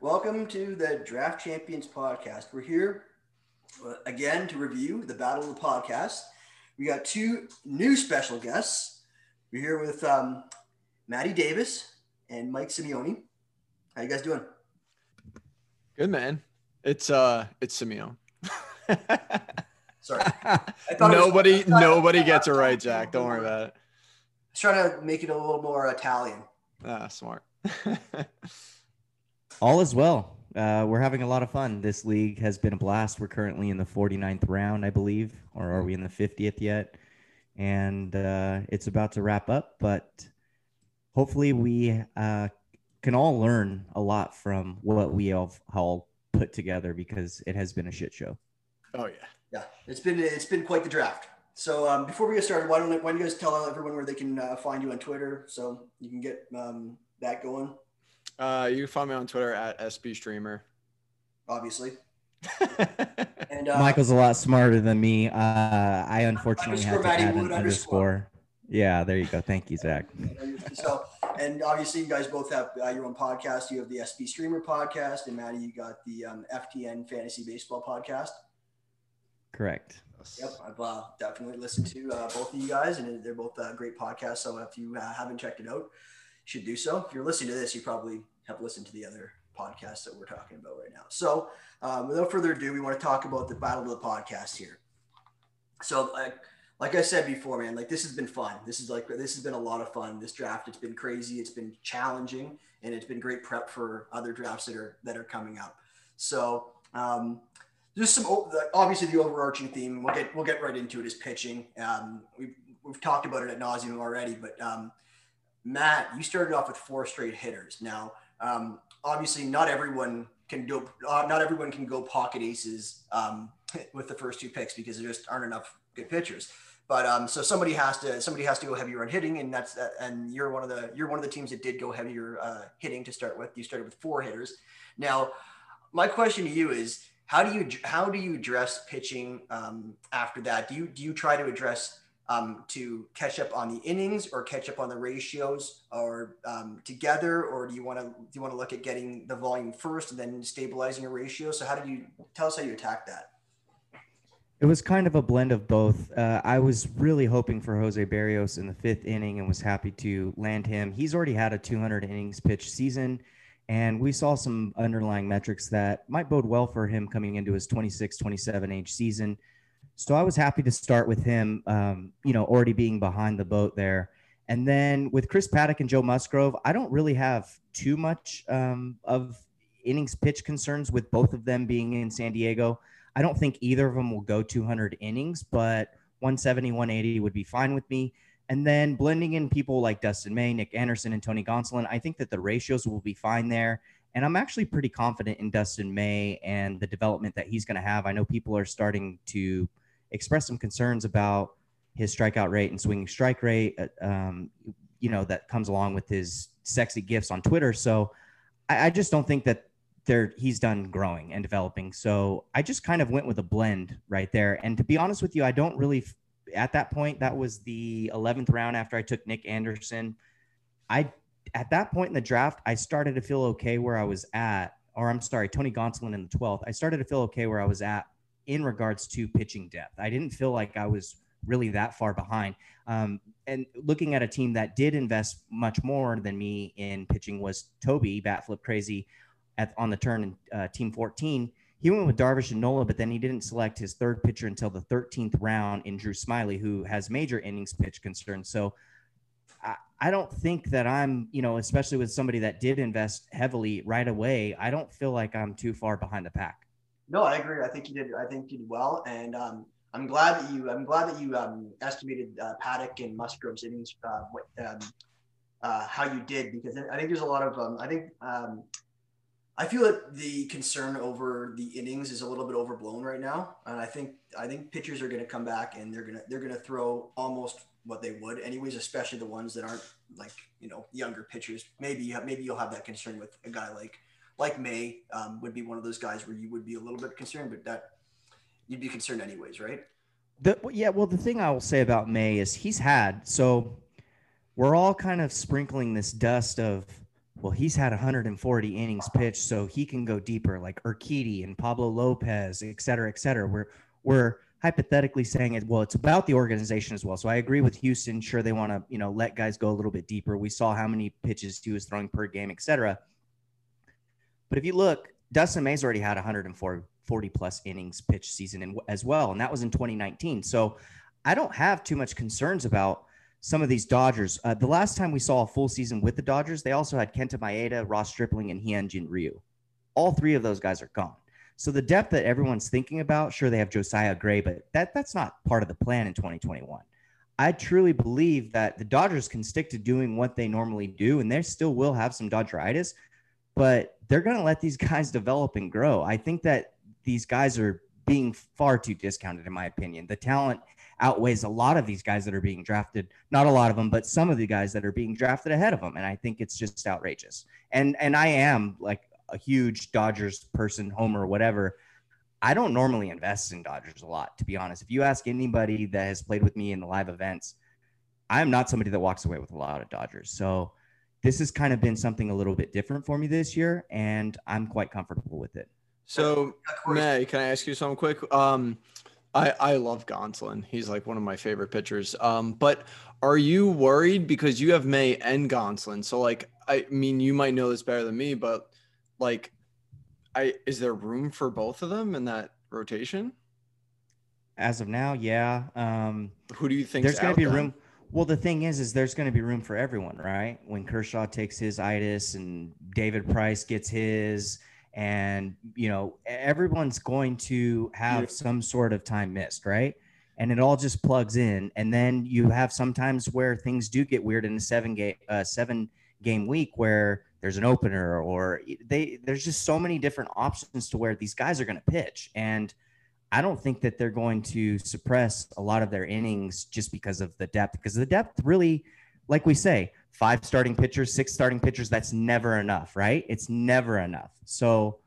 Welcome to the Draft Champions podcast. We're here uh, again to review the Battle of the Podcast. We got two new special guests. We're here with um, Maddie Davis and Mike Simeone. How you guys doing? Good man. It's uh, it's Simeone. Sorry, nobody, was, nobody gets it right, Jack. Don't worry about it. I was trying to make it a little more Italian. Ah, smart. All is well. Uh, we're having a lot of fun. This league has been a blast. We're currently in the 49th round, I believe, or are we in the 50th yet? And uh, it's about to wrap up, but hopefully we uh, can all learn a lot from what we have all put together because it has been a shit show. Oh yeah, yeah. It's been it's been quite the draft. So um, before we get started, why don't why don't you guys tell everyone where they can uh, find you on Twitter so you can get um, that going? Uh, you can find me on Twitter at SB Streamer. Obviously. and uh, Michael's a lot smarter than me. Uh, I unfortunately had to add an underscore. underscore. Yeah, there you go. Thank you, Zach. so, and obviously, you guys both have uh, your own podcast. You have the SB Streamer podcast, and Maddie, you got the um, FTN Fantasy Baseball podcast. Correct. Yep, I've uh, definitely listened to uh, both of you guys, and they're both uh, great podcasts. So if you uh, haven't checked it out, you should do so. If you're listening to this, you probably have listened to the other podcasts that we're talking about right now. So um, without further ado, we want to talk about the battle of the podcast here. So like like I said before, man, like this has been fun. This is like this has been a lot of fun. This draft, it's been crazy, it's been challenging, and it's been great prep for other drafts that are that are coming up. So um, there's some obviously the overarching theme. We'll get we'll get right into it is pitching. Um, we've we've talked about it at nauseum already, but um, Matt, you started off with four straight hitters. Now, um, obviously, not everyone can do uh, not everyone can go pocket aces um, with the first two picks because there just aren't enough good pitchers. But um, so somebody has to somebody has to go heavier on hitting, and that's that. And you're one of the you're one of the teams that did go heavier uh, hitting to start with. You started with four hitters. Now, my question to you is how do you how do you address pitching um, after that? Do you do you try to address um, to catch up on the innings or catch up on the ratios or um, together, or do you want to do you want to look at getting the volume first and then stabilizing your ratio? So how did you tell us how you attack that? It was kind of a blend of both. Uh, I was really hoping for Jose Berrios in the fifth inning and was happy to land him. He's already had a 200 innings pitch season. And we saw some underlying metrics that might bode well for him coming into his 26, 27 age season. So I was happy to start with him, um, you know, already being behind the boat there. And then with Chris Paddack and Joe Musgrove, I don't really have too much um, of innings pitch concerns with both of them being in San Diego. I don't think either of them will go 200 innings, but 170, 180 would be fine with me. And then blending in people like Dustin May, Nick Anderson, and Tony Gonsolin, I think that the ratios will be fine there. And I'm actually pretty confident in Dustin May and the development that he's going to have. I know people are starting to express some concerns about his strikeout rate and swinging strike rate, uh, um, you know, that comes along with his sexy gifts on Twitter. So I, I just don't think that there he's done growing and developing. So I just kind of went with a blend right there. And to be honest with you, I don't really at that point, that was the 11th round after I took Nick Anderson. I at that point in the draft, I started to feel okay where I was at, or I'm sorry, Tony Gonsolin in the 12th. I started to feel okay where I was at in regards to pitching depth. I didn't feel like I was really that far behind. Um, and looking at a team that did invest much more than me in pitching was Toby, Bat Flip Crazy, at on the turn in uh, Team 14 he went with Darvish and Nola, but then he didn't select his third pitcher until the 13th round in Drew Smyly, who has major innings pitch concerns. So I, I don't think that I'm, you know, especially with somebody that did invest heavily right away, I don't feel like I'm too far behind the pack. No, I agree. I think you did. I think you did well, and um, I'm glad that you. I'm glad that you um, estimated uh, Paddack and Musgrove's innings. Uh, what, um, uh, how you did because I think there's a lot of. Um, I think um, I feel that the concern over the innings is a little bit overblown right now, and I think I think pitchers are going to come back and they're gonna they're gonna throw almost what they would anyways, especially the ones that aren't like you know younger pitchers. Maybe maybe you'll have that concern with a guy like like May um, would be one of those guys where you would be a little bit concerned, but that you'd be concerned anyways, right? The, yeah, well, the thing I will say about May is he's had so we're all kind of sprinkling this dust of well, he's had 140 innings pitched, so he can go deeper, like Urquidy and Pablo Lopez, et cetera, et cetera. We're we're hypothetically saying it. Well, it's about the organization as well. So I agree with Houston. Sure, they want to you know let guys go a little bit deeper. We saw how many pitches he was throwing per game, et cetera. But if you look, Dustin May's already had 140 plus innings pitch season in, as well, and that was in 2019. So I don't have too much concerns about some of these Dodgers. Uh, the last time we saw a full season with the Dodgers, they also had Kenta Maeda, Ross Stripling, and Hyunjin Ryu. All three of those guys are gone. So the depth that everyone's thinking about, sure, they have Josiah Gray, but that that's not part of the plan in 2021. I truly believe that the Dodgers can stick to doing what they normally do, and they still will have some Dodgeritis, but they're going to let these guys develop and grow. I think that these guys are being far too discounted, in my opinion. The talent outweighs a lot of these guys that are being drafted. Not a lot of them, but some of the guys that are being drafted ahead of them. And I think it's just outrageous. And and I am like a huge Dodgers person, homer, whatever. I don't normally invest in Dodgers a lot, to be honest. If you ask anybody that has played with me in the live events, I'm not somebody that walks away with a lot of Dodgers. So this has kind of been something a little bit different for me this year, and I'm quite comfortable with it. So, May, can I ask you something quick? Um, I, I love Gonsolin. He's like one of my favorite pitchers. Um, but are you worried because you have May and Gonsolin? So like, I mean, you might know this better than me, but like, I is there room for both of them in that rotation? As of now, yeah. Um, Who do you think there's going to be then? room? Well, the thing is, is there's going to be room for everyone, right? When Kershaw takes his itis and David Price gets his, and you know everyone's going to have some sort of time missed right? And it all just plugs in. And then you have sometimes where things do get weird in a seven game uh, seven game week where there's an opener or they there's just so many different options to where these guys are going to pitch. And I don't think that they're going to suppress a lot of their innings just because of the depth because the depth really like we say five starting pitchers, six starting pitchers, that's never enough, right? It's never enough. So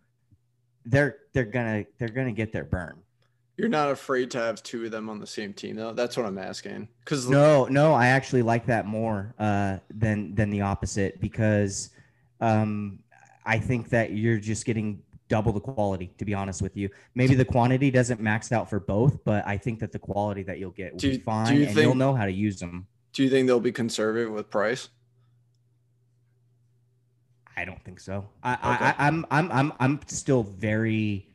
they're they're gonna they're gonna get their burn. You're not afraid to have two of them on the same team, though. That's what I'm asking. Because no, no, I actually like that more uh, than than the opposite because um, I think that you're just getting double the quality. To be honest with you, maybe the quantity doesn't max out for both, but I think that the quality that you'll get will do, be fine, you and think, you'll know how to use them. Do you think they'll be conservative with price? I don't think so. I, okay. I, I'm I'm I'm I'm still very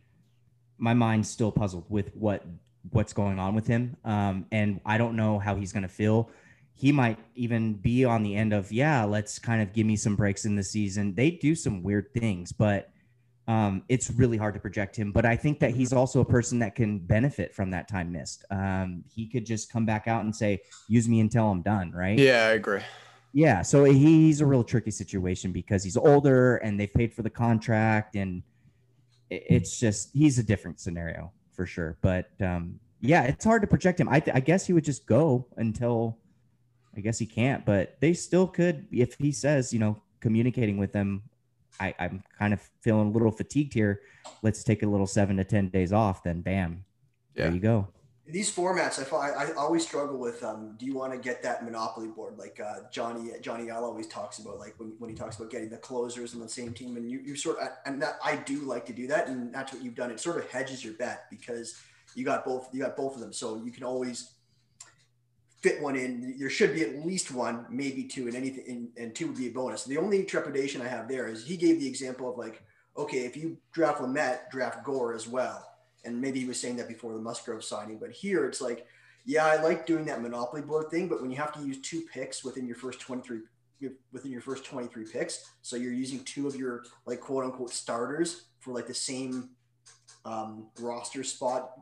my mind's still puzzled with what what's going on with him. Um, and I don't know how he's gonna feel. He might even be on the end of, yeah, let's kind of give me some breaks in the season. They do some weird things, but um, it's really hard to project him. But I think that he's also a person that can benefit from that time missed. Um, he could just come back out and say, use me until I'm done, right? Yeah, I agree. Yeah, so he's a real tricky situation because he's older and they've paid for the contract, and it's just he's a different scenario for sure. But um, yeah, it's hard to project him. I, I guess he would just go until I guess he can't, but they still could if he says, you know, communicating with them. I, I'm kind of feeling a little fatigued here. Let's take a little seven to ten days off. Then, bam, yeah. there you go these formats, I, I always struggle with. Um, do you want to get that monopoly board like uh, Johnny Johnny L always talks about, like when, when he talks about getting the closers on the same team, and you you sort of and that I do like to do that, and that's what you've done. It sort of hedges your bet because you got both you got both of them, so you can always fit one in. There should be at least one, maybe two, and anything, and, and two would be a bonus. The only trepidation I have there is he gave the example of like, okay, if you draft Lamet, draft Gore as well and maybe he was saying that before the Musgrove signing, but here it's like, yeah, I like doing that monopoly board thing, but when you have to use two picks within your first 23 within your first 23 picks, so you're using two of your like quote unquote starters for like the same um, roster spot.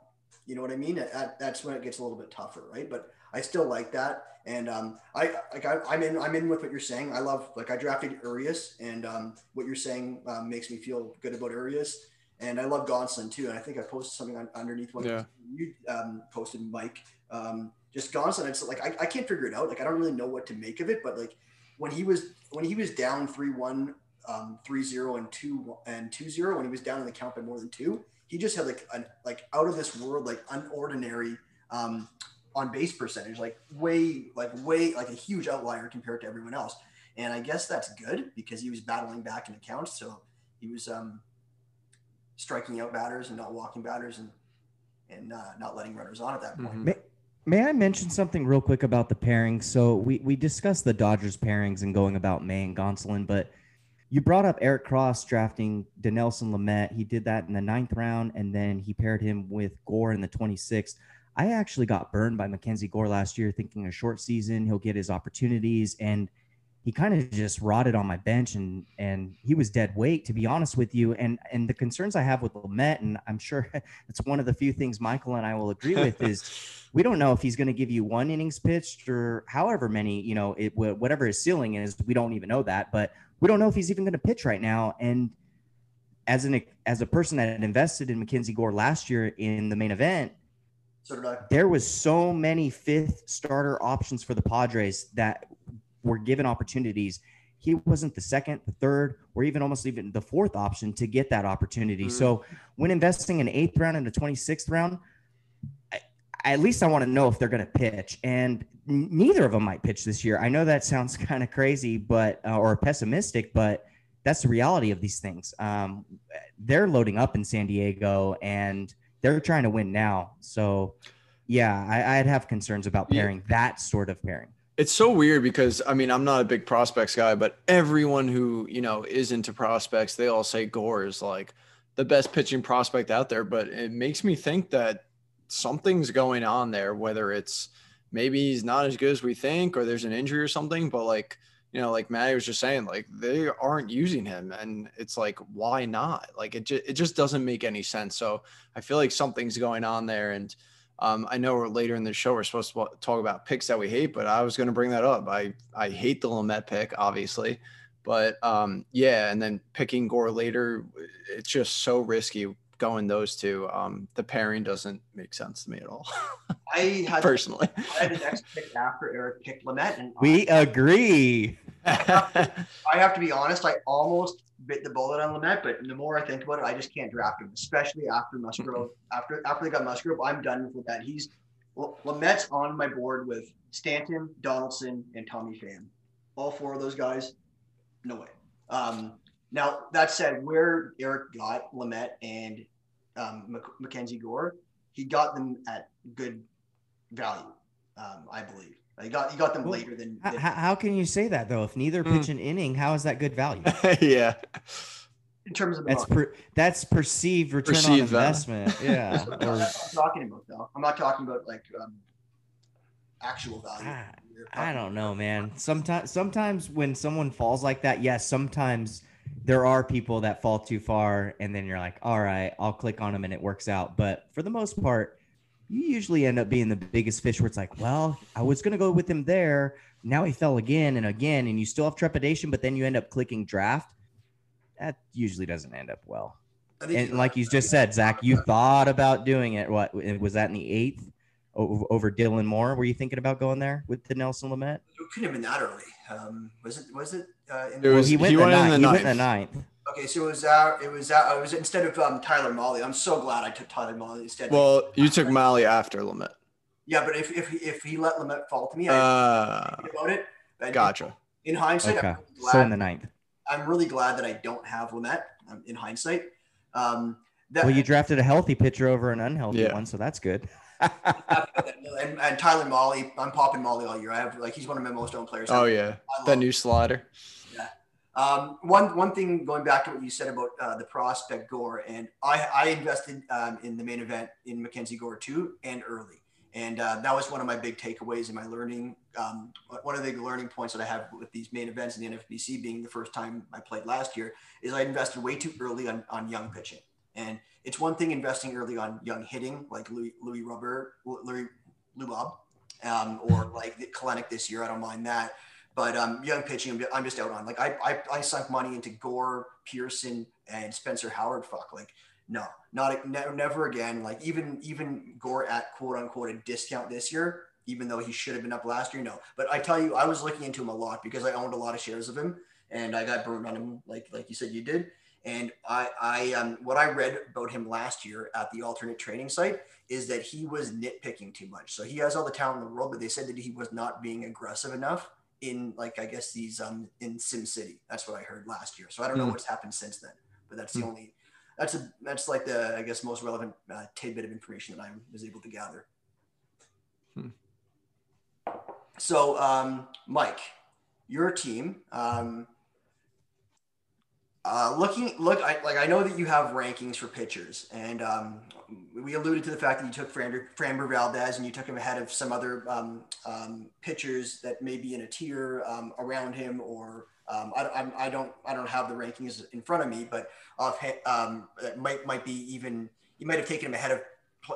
You know what I mean? That, that's when it gets a little bit tougher, right? But I still like that, and um, I like I, am in I'm in with what you're saying. I love like I drafted Urias, and um, what you're saying um, makes me feel good about Urias. And I love Gonsolin too. And I think I posted something on, underneath one yeah. you um, posted, Mike. Um, just Gonsolin. It's like I, I can't figure it out. Like I don't really know what to make of it. But like when he was when he was down three one, um, three zero, and two and two zero, when he was down in the count by more than two, he just had like an like out of this world, like unordinary um, on base percentage, like way like way like a huge outlier compared to everyone else. and I guess that's good because he was battling back in accounts, so he was um, striking out batters and not walking batters and and uh, not letting runners on at that point. Mm-hmm. May, may I mention something real quick about the pairings? So we we discussed the Dodgers pairings and going about May and Gonsolin, but you brought up Eric Cross drafting Dinelson Lamet. He did that in the ninth round, and then he paired him with Gore in the 26th. I actually got burned by Mackenzie Gore last year, thinking a short season, he'll get his opportunities, and he kind of just rotted on my bench, and and he was dead weight, to be honest with you. And and the concerns I have with Lamet, and I'm sure it's one of the few things Michael and I will agree with is we don't know if he's going to give you one innings pitched or however many, you know, it whatever his ceiling is. We don't even know that, but we don't know if he's even going to pitch right now. And as an as a person that had invested in Mackenzie Gore last year in the main event, so did I. there was so many fifth starter options for the Padres that were given opportunities. He wasn't the second, the third, or even almost even the fourth option to get that opportunity. Mm-hmm. So when investing in eighth round and a 26th round, I, at least I want to know if they're going to pitch. And neither of them might pitch this year. I know that sounds kind of crazy, but uh, or pessimistic, but that's the reality of these things. Um, they're loading up in San Diego, and they're trying to win now. So, yeah, I, would have concerns about pairing yeah. that sort of pairing. It's so weird because I mean I'm not a big prospects guy, but everyone who you know is into prospects, they all say Gore is like the best pitching prospect out there. But it makes me think that something's going on there, whether it's maybe he's not as good as we think or there's an injury or something but like you know like maddie was just saying like they aren't using him and it's like why not like it, just it just doesn't make any sense so i feel like something's going on there and um, I know later in the show we're supposed to talk about picks that we hate, but I was going to bring that up. I I hate the Lamet pick, obviously, but um, yeah, and then picking Gore later, it's just so risky going those two, um, the pairing doesn't make sense to me at all. I had personally. I had the next pick after Eric picked Lamet, and we I, agree. I have, to, I have, to, be honest. I almost bit the bullet on Lamet, but the more I think about it, I just can't draft him, especially after Musgrove. after after they got Musgrove, I'm done with that. He's Lamet's on my board with Stanton, Donaldson, and Tommy Pham. All four of those guys, no way. Um, now that said, where Eric got Lamet and um, Mackenzie Gore, he got them at good value, um, I believe. He got he got them well, later than, than. How, how, can you say that though? If neither mm. pitch an inning, how is that good value? yeah. In terms of that's per, that's perceived return perceived on investment. Value. Yeah. or, I'm talking about though. I'm not talking about like um, actual value. I, I don't know, man. Sometimes sometimes when someone falls like that, yes, sometimes there are people that fall too far and then you're like all right i'll click on them and it works out but for the most part you usually end up being the biggest fish where it's like well i was going to go with him there now he fell again and again and you still have trepidation but then you end up clicking draft that usually doesn't end up well and like you just said zach you thought about doing it what was that in the eighth over Dylan Moore. Were you thinking about going there with Dinelson Lamet? It couldn't have been that early. Um, was it? Was it? Uh, in it was, he went, he, went ninth, in the he went in the ninth. Okay, so it was out. it was out. it was instead of um, Tyler Mahle. I'm so glad I took Tyler Mahle instead. Well, you took Mahle after Lamet. Yeah, but if if if he let Lamet fall to me, I uh, about it. Gotcha. In hindsight, okay. Really so in the ninth. I'm really glad that I don't have Lamet. Um, in hindsight. Um, that, well, you drafted a healthy pitcher over an unhealthy yeah. one, so that's good. And, and, Tyler Mahle, I'm popping Molly all year. I have like he's one of my most owned players. Oh yeah, that new slider. Yeah. Um, one one thing going back to what you said about uh, the prospect Gore, and I I invested um, in the main event in Mackenzie Gore too, and early, and uh, that was one of my big takeaways in my learning. Um, one of the learning points that I have with these main events in the NFBC being the first time I played last year is I invested way too early on on young pitching, and it's one thing investing early on young hitting, like Louis, Louis Rubber, Louis Lubob, um, or like Kelenic this year. I don't mind that. But um, young pitching, I'm just out on. Like I, I, I sunk money into Gore, Pearson, and Spencer Howard. Fuck, like no, not never, never again. Like even even Gore at quote unquote a discount this year, even though he should have been up last year. No, but I tell you, I was looking into him a lot because I owned a lot of shares of him, and I got burned on him, like like you said you did. And I, I um, what I read about him last year at the alternate training site is that he was nitpicking too much. So he has all the talent in the world, but they said that he was not being aggressive enough in like I guess these um in Sim City. That's what I heard last year. So I don't know Hmm. what's happened since then, but that's the Hmm. only that's a that's like the I guess most relevant uh, tidbit of information that I was able to gather. Hmm. So um, Mike, your team. Um, uh, looking, look, I, like I know that you have rankings for pitchers, and um, we alluded to the fact that you took Framber, Framber Valdez and you took him ahead of some other um, um, pitchers that may be in a tier um, around him, or um, I, I don't, I don't have the rankings in front of me, but off, um, that might might be even you might have taken him ahead of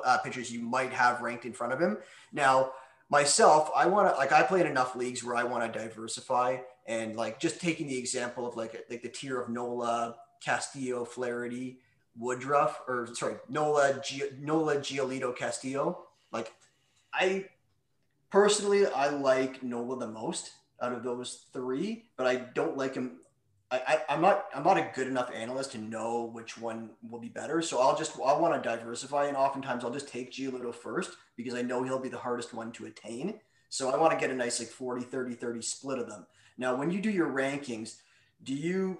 uh, pitchers you might have ranked in front of him. Now, myself, I want to like I play in enough leagues where I want to diversify and like just taking the example of like like the tier of Nola, Castillo, Flaherty, Woodruff, or sorry, Nola, G- Nola, Giolito, Castillo. Like I personally, I like Nola the most out of those three, but I don't like him. I, I, I'm not I'm not a good enough analyst to know which one will be better. So I'll just I want to diversify, and oftentimes I'll just take Giolito first because I know he'll be the hardest one to attain. So I want to get a nice like 40, 30, 30 split of them. Now, when you do your rankings, do you?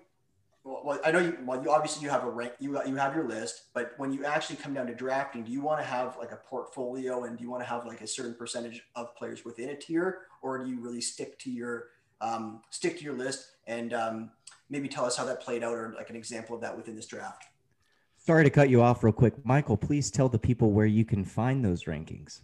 Well, I know you. Well, you obviously you have a rank. You you have your list, but when you actually come down to drafting, do you want to have like a portfolio, and do you want to have like a certain percentage of players within a tier, or do you really stick to your um, stick to your list and um, maybe tell us how that played out, or like an example of that within this draft? Sorry to cut you off real quick. Michael, please tell the people where you can find those rankings.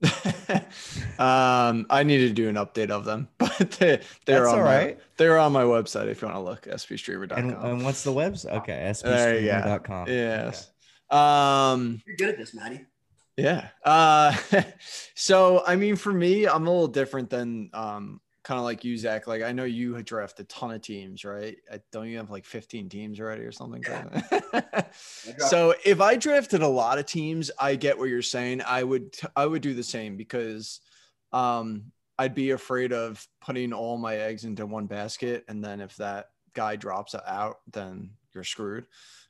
um, I need to do an update of them, but they, they're That's on all my, right. they're on my website if you want to look spstreamer.com. And, and what's the website? Okay, There you go. spstreamer.com. yes. Um, You're good at this, Maddie. yeah. Uh, so I mean, for me, I'm a little different than um, kind of like you, Zach. Like I know you had drafted a ton of teams, right? I, don't you have like 15 teams already or something? so if I drafted a lot of teams, I get what you're saying. I would I would do the same because um, I'd be afraid of putting all my eggs into one basket, and then if that guy drops out, then you're screwed.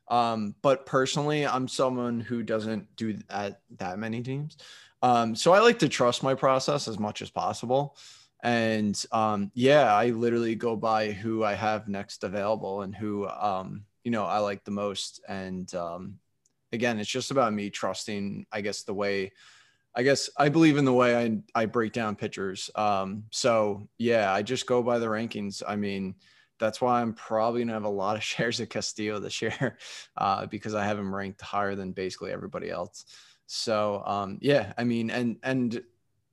Um, but personally, I'm someone who doesn't do that that many teams. Um, so I like to trust my process as much as possible. And um, yeah, I literally go by who I have next available and who um, you know I like the most. And um, again, it's just about me trusting, I guess, the way I guess I believe in the way I, I break down pitchers. Um, so yeah, I just go by the rankings. I mean, that's why I'm probably gonna have a lot of shares of Castillo this year, uh, because I have him ranked higher than basically everybody else. So um, yeah, I mean, and and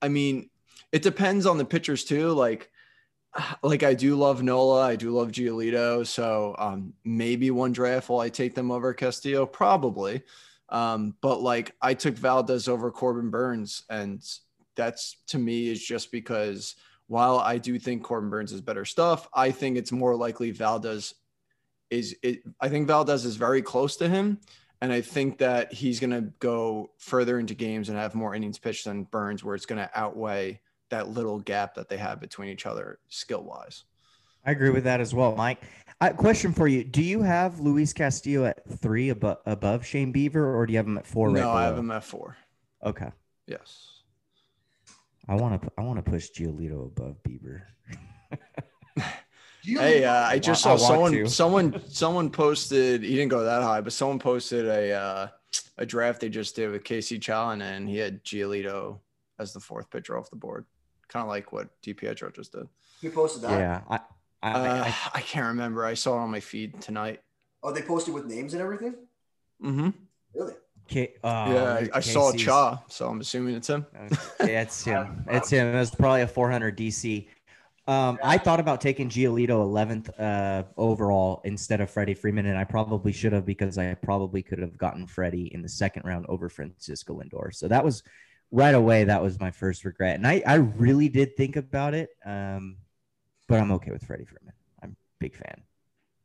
I mean, it depends on the pitchers too. Like, like I do love Nola, I do love Giolito. So um, maybe one draft will I take them over Castillo? Probably. Um, but like I took Valdez over Corbin Burnes, and that's to me is just because while I do think Corbin Burnes is better stuff, I think it's more likely Valdez is it. I think Valdez is very close to him, and I think that he's going to go further into games and have more innings pitched than Burnes, where it's going to outweigh that little gap that they have between each other skill wise. I agree with that as well, Mike. I, question for you: Do you have Luis Castillo at three above above Shane Bieber, or do you have him at four? no, right I have him at four. Okay, Yes. I want to. I want to push Giolito above Bieber. Do you Hey, uh, I just saw want someone, to. someone, someone posted. He didn't go that high, but someone posted a uh, a draft they just did with Casey Challen, and he had Giolito as the fourth pitcher off the board, kind of like what DiPietro just did. Who posted that? Yeah, I. I, Uh, I, I can't remember. I saw it on my feed tonight. Oh, they posted with names and everything. Mm-hmm. Really? K, uh, yeah, I, I saw Cha, so I'm assuming it's him. Okay, it's him. It's him. It was probably a 400 DC. Um, I thought about taking Giolito 11th uh, overall instead of Freddie Freeman, and I probably should have because I probably could have gotten Freddie in the second round over Francisco Lindor. So that was right away. That was my first regret, and I, I really did think about it, um, but I'm okay with Freddie Freeman. I'm a big fan.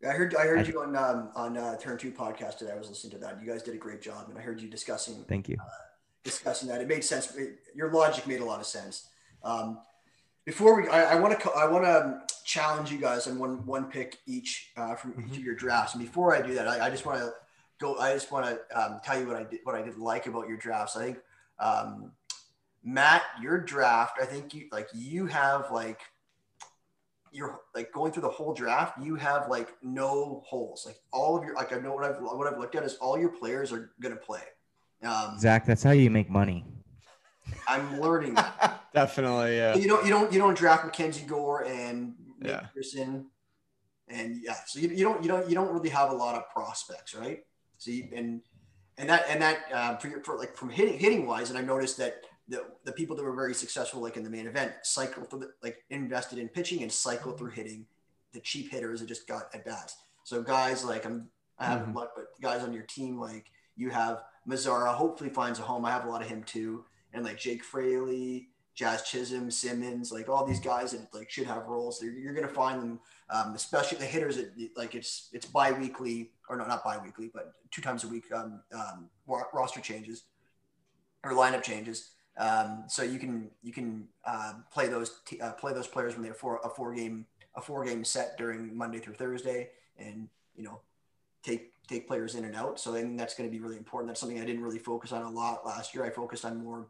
I heard I heard I- you on um, on uh, Turn Two podcast today. I was listening to that. You guys did a great job, and I heard you discussing Thank you. discussing that. It made sense. It- your logic made a lot of sense. Um, before we, I want to I want to challenge you guys on one one pick each uh, from each of your drafts. And before I do that, I, I just want to go. I just want to um, tell you what I did what I did like about your drafts. I think um, Matt, your draft. I think you like you have like you're like going through the whole draft, you have like no holes. Like all of your like I know what I've what I've looked at is all your players are gonna play. Um, Zach, that's how you make money. I'm learning. Definitely, yeah. You don't you don't you don't draft Mackenzie Gore and Nick Yeah. Pearson, and yeah, so you, you don't you don't you don't really have a lot of prospects, right? So you, and and that and that uh, for, your, for like from hitting hitting wise, and I've noticed that the the people that were very successful, like in the main event, cycle through the, like invested in pitching and cycle through hitting. The cheap hitters that just got at bats. So guys like I'm I haven't Mhm. luck, but guys on your team like you have Mazara hopefully finds a home. I have a lot of him too, and like Jake Fraley, Jazz Chisholm, Simmons, like all these guys that like should have roles. They're, you're gonna find them, um, especially the hitters. That, like it's it's bi-weekly or no, not bi-weekly, but two times a week um, um, roster changes or lineup changes. Um, so you can you can uh, play those t- uh, play those players when they're for a four game a four game set during Monday through Thursday, and you know take take players in and out. So I think that's going to be really important. That's something I didn't really focus on a lot last year. I focused on more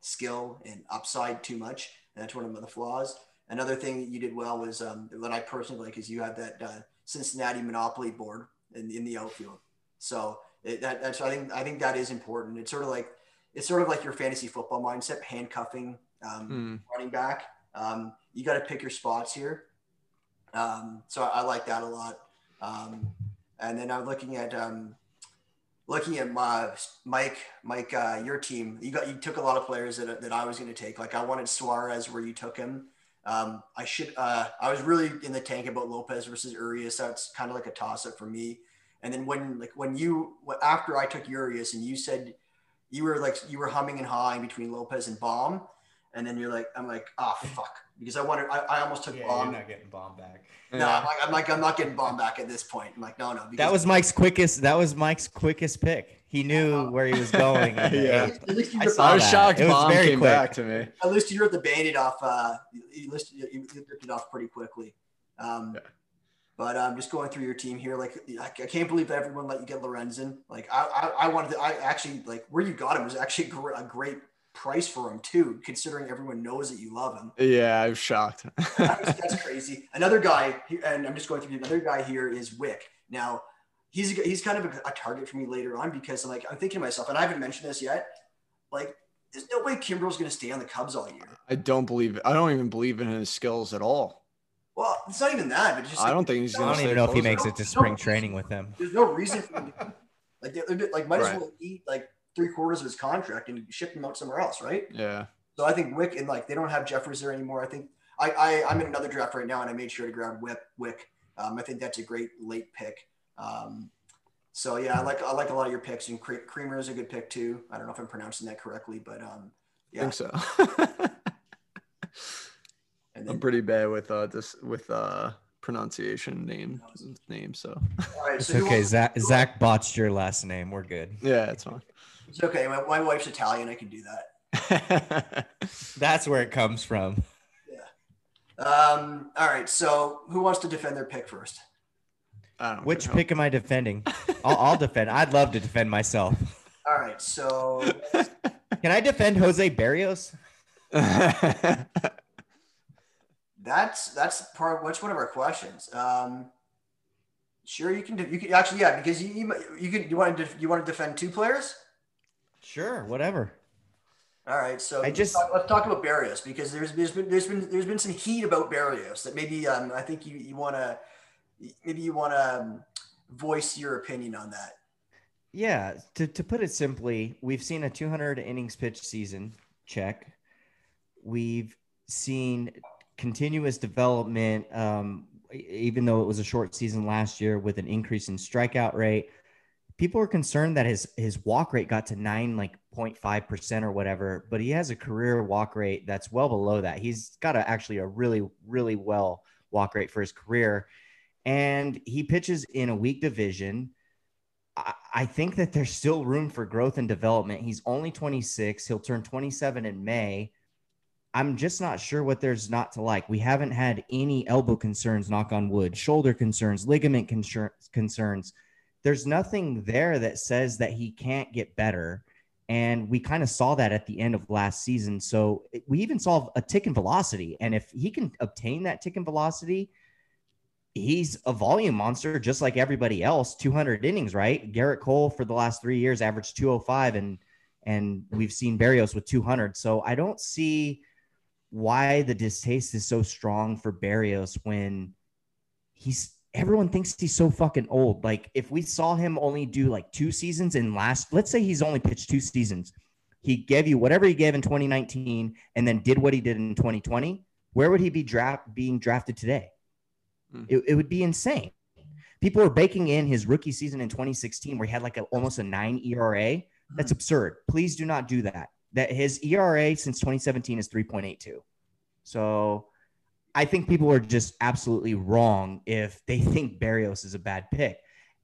skill and upside too much, and that's one of the flaws. Another thing that you did well was um, that I personally like is you had that uh, Cincinnati monopoly board in, in the outfield. So it, that, that's I think I think that is important. It's sort of like it's sort of like your fantasy football mindset, handcuffing um, Hmm. running back. Um, you got to pick your spots here. Um, so I, I like that a lot. Um, and then I'm looking at um, looking at my Mike, Mike, uh, your team. You got you took a lot of players that, that I was going to take. Like I wanted Suarez where you took him. Um, I should. Uh, I was really in the tank about Lopez versus Urias. That's kind of like a toss up for me. And then when like when you after I took Urias and you said you were like you were humming and hawing between Lopez and Bomb, and then you're like I'm like ah fuck because I wanted I, I almost took Yeah, Baum. you're not getting bomb back. No, I'm like, I'm like, I'm not getting Bomb back at this point. I'm like, no, no. That was Mike's quickest. That was Mike's quickest pick. He knew where he was going. Yeah. At least you I saw I was that. shocked It was Bomb very came quick. back to me. at least you ripped the bandit off. Uh, you, you, listed, you, you ripped it off pretty quickly. Um, Yeah. But I'm um, just going through your team here, like I, I can't believe everyone let you get Lorenzen. Like I, I, I wanted to. I actually like where you got him was actually a gr- a great price for him too, considering everyone knows that you love him. Yeah, I was shocked. That's, that's crazy. Another guy, here- and I'm just going through another guy here is Wick. Now, he's he's kind of a, a target for me later on because I'm like I'm thinking to myself, and I haven't mentioned this yet. Like, there's no way Kimbrel's going to stay on the Cubs all year. I don't believe it. I don't even believe in his skills at all. Well, it's not even that, but it's just I like, don't think he's I gonna don't even know if he makes it to spring training with them. there's no reason for him to, like they, they're like might as well eat like three quarters of his contract and ship him out somewhere else, right? Yeah. So I think Wick and like they don't have Jeffress there anymore. I think I, I I'm in another draft right now and I made sure to grab Whip Wick. Um, I think that's a great late pick. Um, so yeah, I like I like a lot of your picks and Kremer is a good pick too. I don't know if I'm pronouncing that correctly, but um, I yeah. think so. And I'm pretty bad with uh this with uh pronunciation name names, so all right, It's so who okay. wants- Zach Zach botched your last name. We're good. yeah, it's fine. It's okay. My, my wife's Italian. I can do that. That's where it comes from. Um, all right. So who wants to defend their pick first? I don't Which know. pick am I defending? I'll, I'll defend. I'd love to defend myself. All right. So Can I defend Jose Berrios? that's that's part. What's one of our questions? Um, sure, you can. de- You can actually, yeah, because you you, you can. You want to you want to defend two players? Sure, whatever. All right. So I let's just- talk, let's talk about Berrios because there's there's been there's been there's been some heat about Berrios that maybe um I think you you want to maybe you want to um, voice your opinion on that. Yeah, to, to put it simply, we've seen a 200 innings pitched season check. We've seen continuous development, um, even though it was a short season last year with an increase in strikeout rate. People are concerned that his his walk rate got to nine like 0.5 percent or whatever, but he has a career walk rate that's well below that. He's got a, actually a really really well walk rate for his career, and he pitches in a weak division. I- I think that there's still room for growth and development. He's only 26. He'll turn 27 in May. I'm just not sure what there's not to like. We haven't had any elbow concerns, knock on wood, shoulder concerns, ligament concern- concerns. There's nothing there that says that he can't get better. And we kind of saw that at the end of last season. So we even saw a tick in velocity. And if he can obtain that tick in velocity, he's a volume monster just like everybody else 200 innings right? Garrett cole for the last three years averaged 205 and and we've seen berrios with 200 so i don't see why the distaste is so strong for berrios when he's everyone thinks he's so fucking old. Like if we saw him only do like two seasons in last let's say he's only pitched two seasons. He gave you whatever he gave in 2019 and then did what he did in 2020 where would he be draft being drafted today Mm. It, it would be insane. People are baking in his rookie season in 2016 where he had like a, almost a nine ERA. That's mm. absurd. Please do not do that. That his ERA since 2017 is 3.82. So I think people are just absolutely wrong if they think Berrios is a bad pick.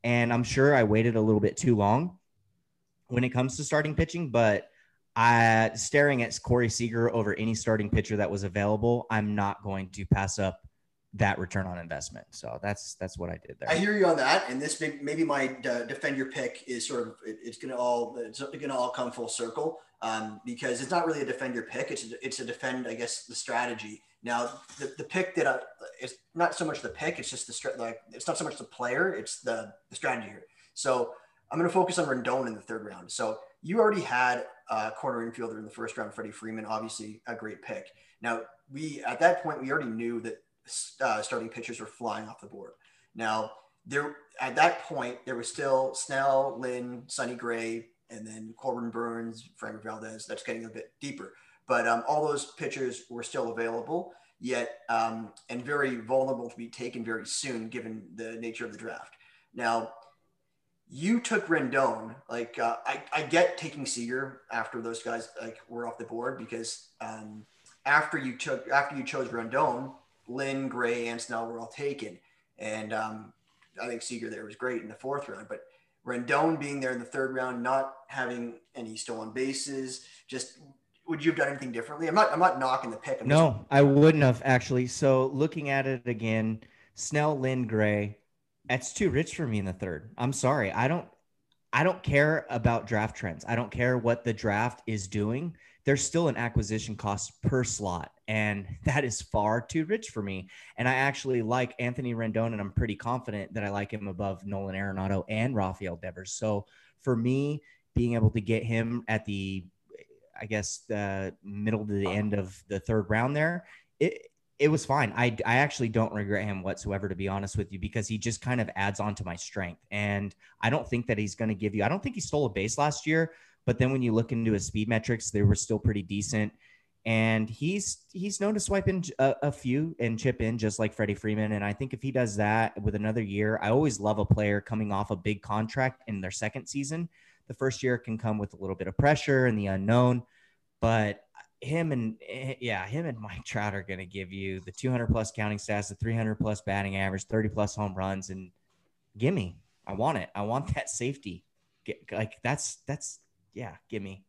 And I'm sure I waited a little bit too long when it comes to starting pitching, but I staring at Corey Seager over any starting pitcher that was available, I'm not going to pass up that return on investment. So that's that's what I did there. I hear you on that, and this may, maybe my uh, your pick is sort of it, it's going to all it's going to all come full circle um, because it's not really a defend your pick. It's a, it's a defend, I guess, the strategy. Now the, the pick that I, it's not so much the pick, it's just the like it's not so much the player, it's the the strategy here. So I'm going to focus on Rendon in the third round. So you already had a corner infielder in the first round, Freddie Freeman, obviously a great pick. Now we at that point we already knew that uh, starting pitchers were flying off the board. Now, there at that point, there was still Snell, Lynn, Sonny Gray, and then Corbin Burnes, Framber Valdez. That's getting a bit deeper, but um, all those pitchers were still available yet um, and very vulnerable to be taken very soon, given the nature of the draft. Now, you took Rendon. Like uh, I, I get taking Seager after those guys like were off the board because um, after you took after you chose Rendon, Lynn, Gray, and Snell were all taken. And um, I think Seager there was great in the fourth round. But Rendon being there in the third round, not having any stolen bases, just would you have done anything differently? I'm not. I'm not knocking the pick. I'm no, just... I wouldn't have actually. So looking at it again, Snell, Lynn, Gray, that's too rich for me in the third. I'm sorry. I don't. I don't care about draft trends. I don't care what the draft is doing. There's still an acquisition cost per slot and that is far too rich for me. And I actually like Anthony Rendon, and I'm pretty confident that I like him above Nolan Arenado and Rafael Devers. So for me, being able to get him at the, I guess the middle to the end of the third round there, it it was fine. I I actually don't regret him whatsoever, to be honest with you, because he just kind of adds on to my strength. And I don't think that he's going to give you. I don't think he stole a base last year, but then when you look into his speed metrics, they were still pretty decent and he's he's known to swipe in a, a, few and chip in just like Freddie Freeman. And I think if he does that with another year, I always love a player coming off a big contract in their second season. The first year can come with a little bit of pressure and the unknown, but him and eh, yeah, him and Mike Trout are going to give you the 200 plus counting stats, the 300 plus batting average, 30 plus home runs, and gimme. I want it. I want that safety. Like that's that's yeah, gimme.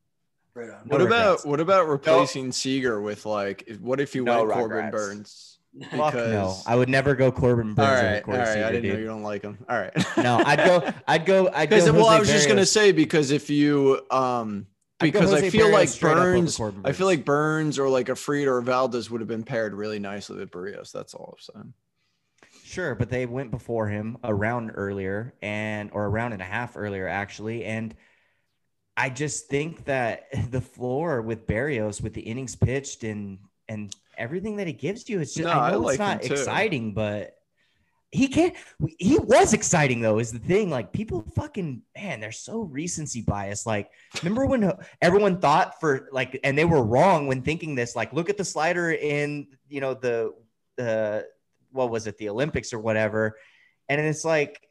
Right on. What about what about replacing no. Seager with like what if you no went Corbin Burnes? Because no, I would never go Corbin Burnes. All right, all right. Seager, I didn't dude. know you don't like him. All right. no, I'd go. I'd go. I'd go. Well, I was just gonna say because if you um because I feel like Burns, Burnes, I feel like Burnes or like a Fried or Valdez would have been paired really nicely with Berrios. That's all I'm saying. Sure, but they went before him a round earlier and or a round and a half earlier actually, and I just think that the floor with Berrios, with the innings pitched and and everything that he gives you, it's just no, I know I it's not exciting, but he can't. He was exciting though. Is the thing like people fucking man? They're so recency bias. Like, remember when everyone thought for like, and they were wrong when thinking this. Like, look at the slider in you know the the what was it the Olympics or whatever, and it's like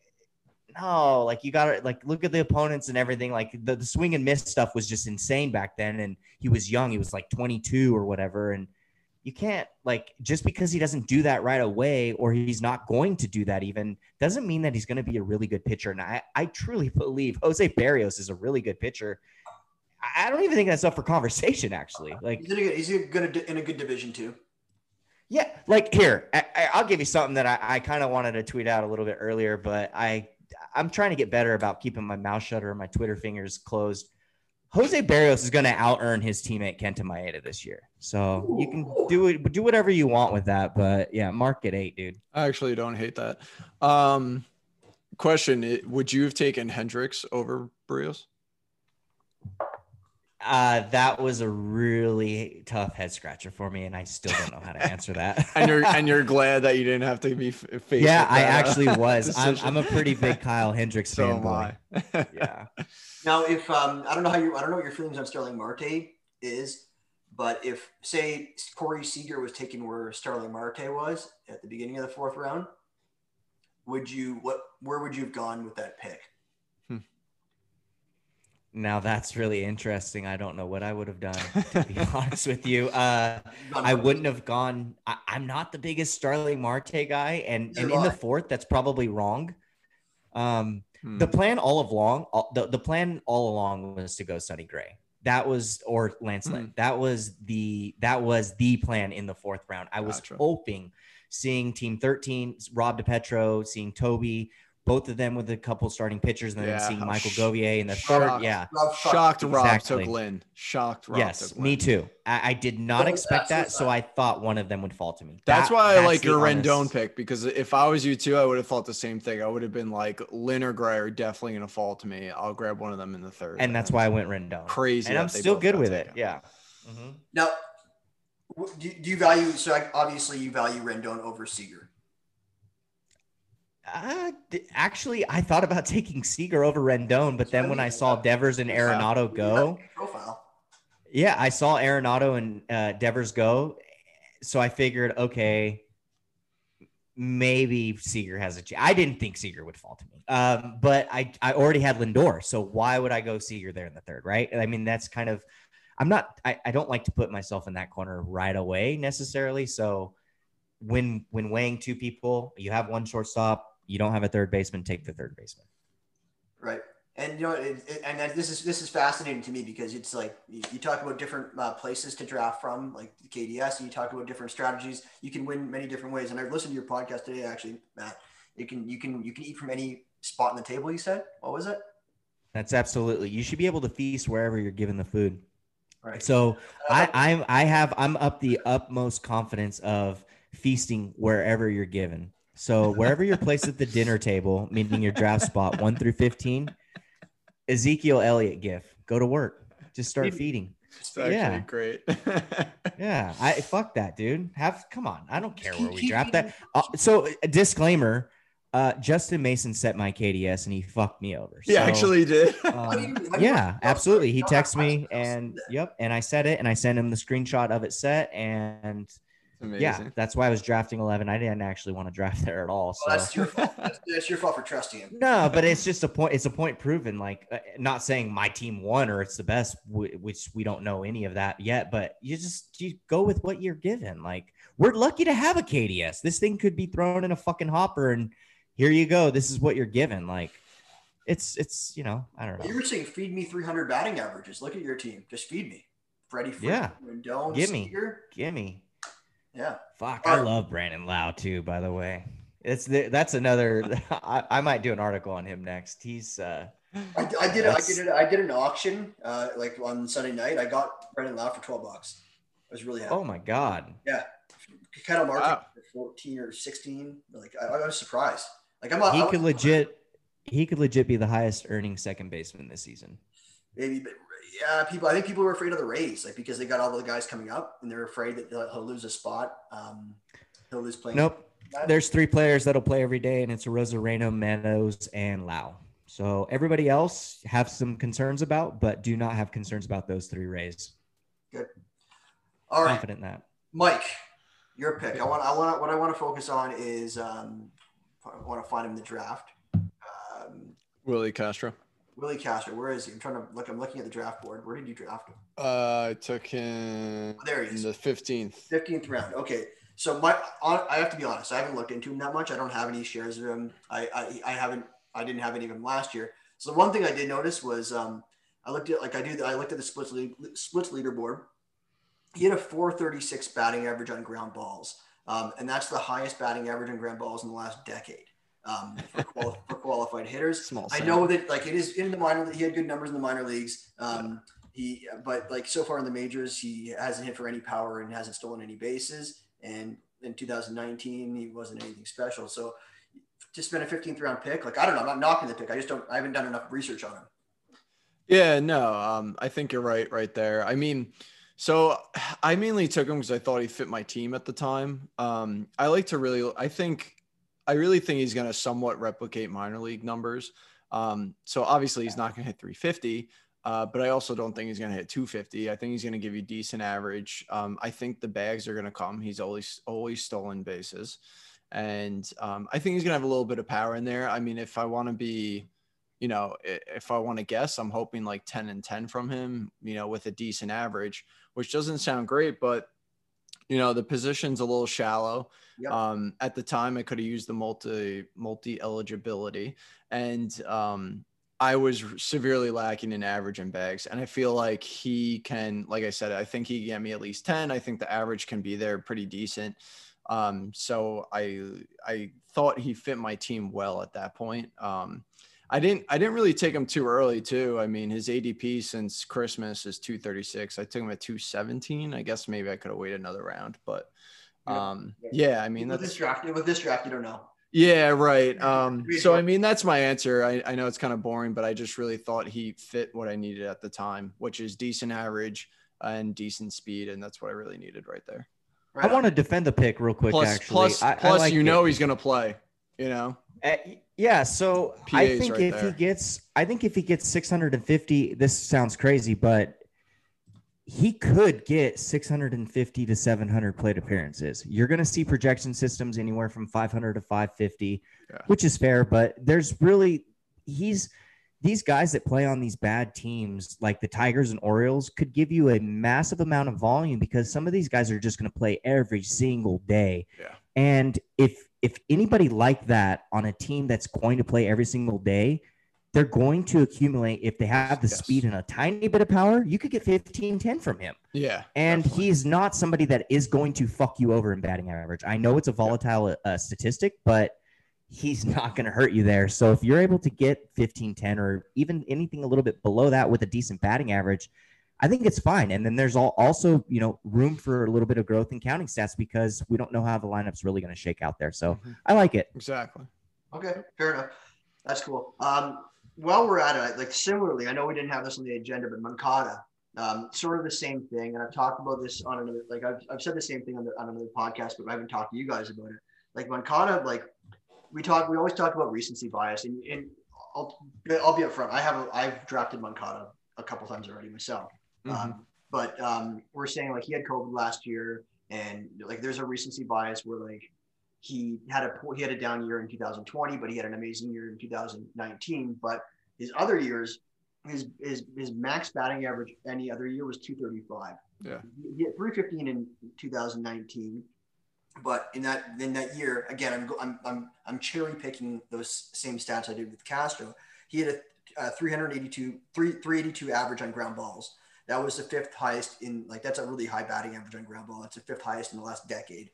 no, like you got to like look at the opponents and everything. Like the, the swing and miss stuff was just insane back then. And he was young, he was like 22 or whatever. And you can't like just because he doesn't do that right away or he's not going to do that even doesn't mean that he's going to be a really good pitcher. And I, I truly believe Jose Berrios is a really good pitcher. I don't even think that's up for conversation, actually. Like he's in a good, he's good in a good division too. Yeah, like here, I, will give you something that I, I kind of wanted to tweet out a little bit earlier, but I I'm trying to get better about keeping my mouth shut or my Twitter fingers closed. Jose Berrios is going to out earn his teammate Kenta Maeda this year. So you can do it, do whatever you want with that. But yeah, mark it eight, dude. I actually don't hate that. Um, question: Would you have taken Hendricks over Berrios? Uh, that was a really tough head scratcher for me, and I still don't know how to answer that. and you're and you're glad that you didn't have to be faced. Yeah, I uh, actually was. I'm, I'm, a pretty big Kyle Hendricks so fanboy. yeah. Now, if um, I don't know how you, I don't know what your feelings on Starling Marte is, but if say Corey Seager was taken where Starling Marte was at the beginning of the fourth round, would you what? Where would you have gone with that pick? Now that's really interesting. I don't know what I would have done, to be honest with you. Uh, I wouldn't have gone. I, am not the biggest Starling Marte guy, and, and in the fourth, that's probably wrong. Um, hmm. The plan all along, all, the, the plan all along was to go Sonny Gray. That was or Lance Lynn. Hmm. That was the that was the plan in the fourth round. I was gotcha. hoping seeing Team 13, Rob DiPietro, seeing Toby, both of them with a couple starting pitchers, and then yeah. seeing Michael Govier in the shocked, third. Yeah, shocked. Rob exactly. took Lynn. Shocked. Rob yes, me too. I, I did not expect that, so I thought one of them would fall to me. That's that, why I like your honest... Rendon pick because if I was you too, I would have thought the same thing. I would have been like Lynn or Gray are definitely going to fall to me. I'll grab one of them in the third, and that's why I went Rendon. Crazy, and I'm still good with it. Yeah. Mm-hmm. Now, do, do you value? So obviously, you value Rendon over Seager. Uh, actually, I thought about taking Seager over Rendon, but then when I saw Devers and Arenado go, yeah, I saw Arenado and uh, Devers go, so I figured, okay, maybe Seager has a chance. I didn't think Seager would fall to me, um, but I I already had Lindor, so why would I go Seager there in the third, right? I mean, that's kind of I'm not I, I don't like to put myself in that corner right away necessarily, so when when weighing two people, you have one shortstop you don't have a third baseman, take the third baseman. Right. And you know, it, it, and this is this is fascinating to me because it's like you, you talk about different uh, places to draft from, like the KDS, and you talk about different strategies. You can win many different ways. And I've listened to your podcast today, actually, Matt. You can you can you can eat from any spot in the table. You said what was it? That's absolutely. You should be able to feast wherever you're given the food. Right. So I I'm I have I'm up the utmost confidence of feasting wherever you're given. So wherever you're placed at the dinner table, meaning your draft spot one through fifteen, Ezekiel Elliott gif. Go to work. Just start feeding. It's actually yeah. great. yeah, I fuck that, dude. Have come on. I don't care where we draft that. Uh, so a disclaimer. Uh, Justin Mason set my KDS and he fucked me over. So, he actually did. Um, yeah, absolutely. He texted me and yep, and I said it and I sent him the screenshot of it set and Amazing. Yeah, that's why I was drafting 11. I didn't actually want to draft there at all. So well, that's your fault. That's, that's, your fault for trusting him. No, but it's just a point. It's a point proven. Like, uh, not saying my team won or it's the best, which we don't know any of that yet. But you just you go with what you're given. Like, we're lucky to have a KDS. This thing could be thrown in a fucking hopper, and here you go. This is what you're given. Like, it's it's you know I don't know. You were saying feed me 300 batting averages. Look at your team. Just feed me. Freddie, Freddie yeah. Rendon, give me, give me. Yeah. Fuck, I love Brandon Lowe too. By the way, it's the, that's another. I, I might do an article on him next. He's. uh I, I did. I did. I did an auction uh, like on Sunday night. I got Brandon Lowe for twelve bucks. I was really happy. Oh my god. Yeah, kind of market wow. fourteen or sixteen. Like I, I, was surprised. Like I'm not. He could legit. He could legit be the highest earning second baseman this season. Maybe, but yeah, people. I think people were afraid of the Rays, like because they got all the guys coming up, and they're afraid that he'll lose a spot. Um, he'll lose playing. Nope. There's three players that'll play every day, and it's Arozarena, Manos, and Lowe. So everybody else have some concerns about, but do not have concerns about those three Rays. Good. All right. Confident in that. Mike, your pick. I want. I want. What I want to focus on is. Um, I want to find him in the draft. Um, Willi Castro. Willi Castro, where is he? I'm trying to look. I'm looking at the draft board. Where did you draft him? Uh, I took him. Oh, there he is. In the 15th. 15th round. Okay. So my, I have to be honest. I haven't looked into him that much. I don't have any shares of him. I, I, I haven't. I didn't have any of him last year. So the one thing I did notice was um, I looked at like I do. I looked at the splits splits leaderboard. He had a 436 batting average on ground balls, um, and that's the highest batting average on ground balls in the last decade um, for, quali- for, qualified hitters. Small I know that like it is in the minor. He had good numbers in the minor leagues. Um, he, but like so far in the majors, he hasn't hit for any power and hasn't stolen any bases. And in 2019, he wasn't anything special. So to spend a 15th round pick, like I don't know, I'm not knocking the pick. I just don't. I haven't done enough research on him. Yeah, no, um, I think you're right, right there. I mean, so I mainly took him because I thought he fit my team at the time. Um, I like to really, I think, I really think he's going to somewhat replicate minor league numbers. Um, so obviously he's not going to hit 350, uh, but I also don't think he's going to hit 250. I think he's going to give you decent average. Um, I think the bags are going to come. He's always always stolen bases, and um, I think he's going to have a little bit of power in there. I mean, if I want to be, you know, if I want to guess, I'm hoping like 10 and 10 from him. You know, with a decent average, which doesn't sound great, but you know the position's a little shallow. Um, at the time, I could have used the multi multi eligibility, and um, I was severely lacking in average and bags. And I feel like he can, like I said, I think he can get me at least ten. I think the average can be there, pretty decent. Um, so I I thought he fit my team well at that point. Um, I didn't I didn't really take him too early too. I mean, his ADP since Christmas is 236. I took him at 217. I guess maybe I could have waited another round, but um yeah, I mean with that's this draft with this draft you don't know. Yeah, right. Um so I mean that's my answer. I, I know it's kind of boring, but I just really thought he fit what I needed at the time, which is decent average and decent speed, and that's what I really needed right there. Right I want to defend the pick real quick. Plus, actually, plus, I, plus I like you it. know he's gonna play. You know. Uh, yeah, so I think right if there. he gets, I think if he gets 650, this sounds crazy, but he could get 650 to 700 plate appearances. You're going to see projection systems anywhere from 500 to 550, Yeah. which is fair, but there's really he's these guys that play on these bad teams like the Tigers and Orioles could give you a massive amount of volume because some of these guys are just going to play every single day. Yeah. And if if anybody like that on a team that's going to play every single day, they're going to accumulate if they have the Yes. speed and a tiny bit of power, you could get 15 10 from him. Yeah. And definitely. he's not somebody that is going to fuck you over in batting average. I know it's a volatile uh, statistic, but he's not going to hurt you there. So if you're able to get 15 10 or even anything a little bit below that with a decent batting average, I think it's fine. And then there's all, also, you know, room for a little bit of growth in counting stats because we don't know how the lineup's really going to shake out there. So Mhm. I like it. exactly. Okay, fair enough. That's cool. Um, while we're at it, like similarly, I know we didn't have this on the agenda, but Moncada, um, sort of the same thing. And I've talked about this on another, like I've, I've said the same thing on, the, on another podcast, but I haven't talked to you guys about it. Like Moncada, like we talk, we always talk about recency bias, and, and I'll, I'll be upfront. I have, a, I've drafted Moncada a couple times already myself. Mhm. Um, but um, we're saying like he had COVID last year, and like there's a recency bias where like he had a poor, he had a down year in 2020, but he had an amazing year in 2019. But his other years, his his his max batting average any other year was 235. Yeah. He hit 315 in 2019, but in that in that year, again, I'm I'm I'm, I'm cherry picking those same stats I did with Castro. He had a, uh 382 three 382 average on ground balls. That was the fifth highest in like that's a really high batting average on ground ball. That's the fifth highest in the last decade.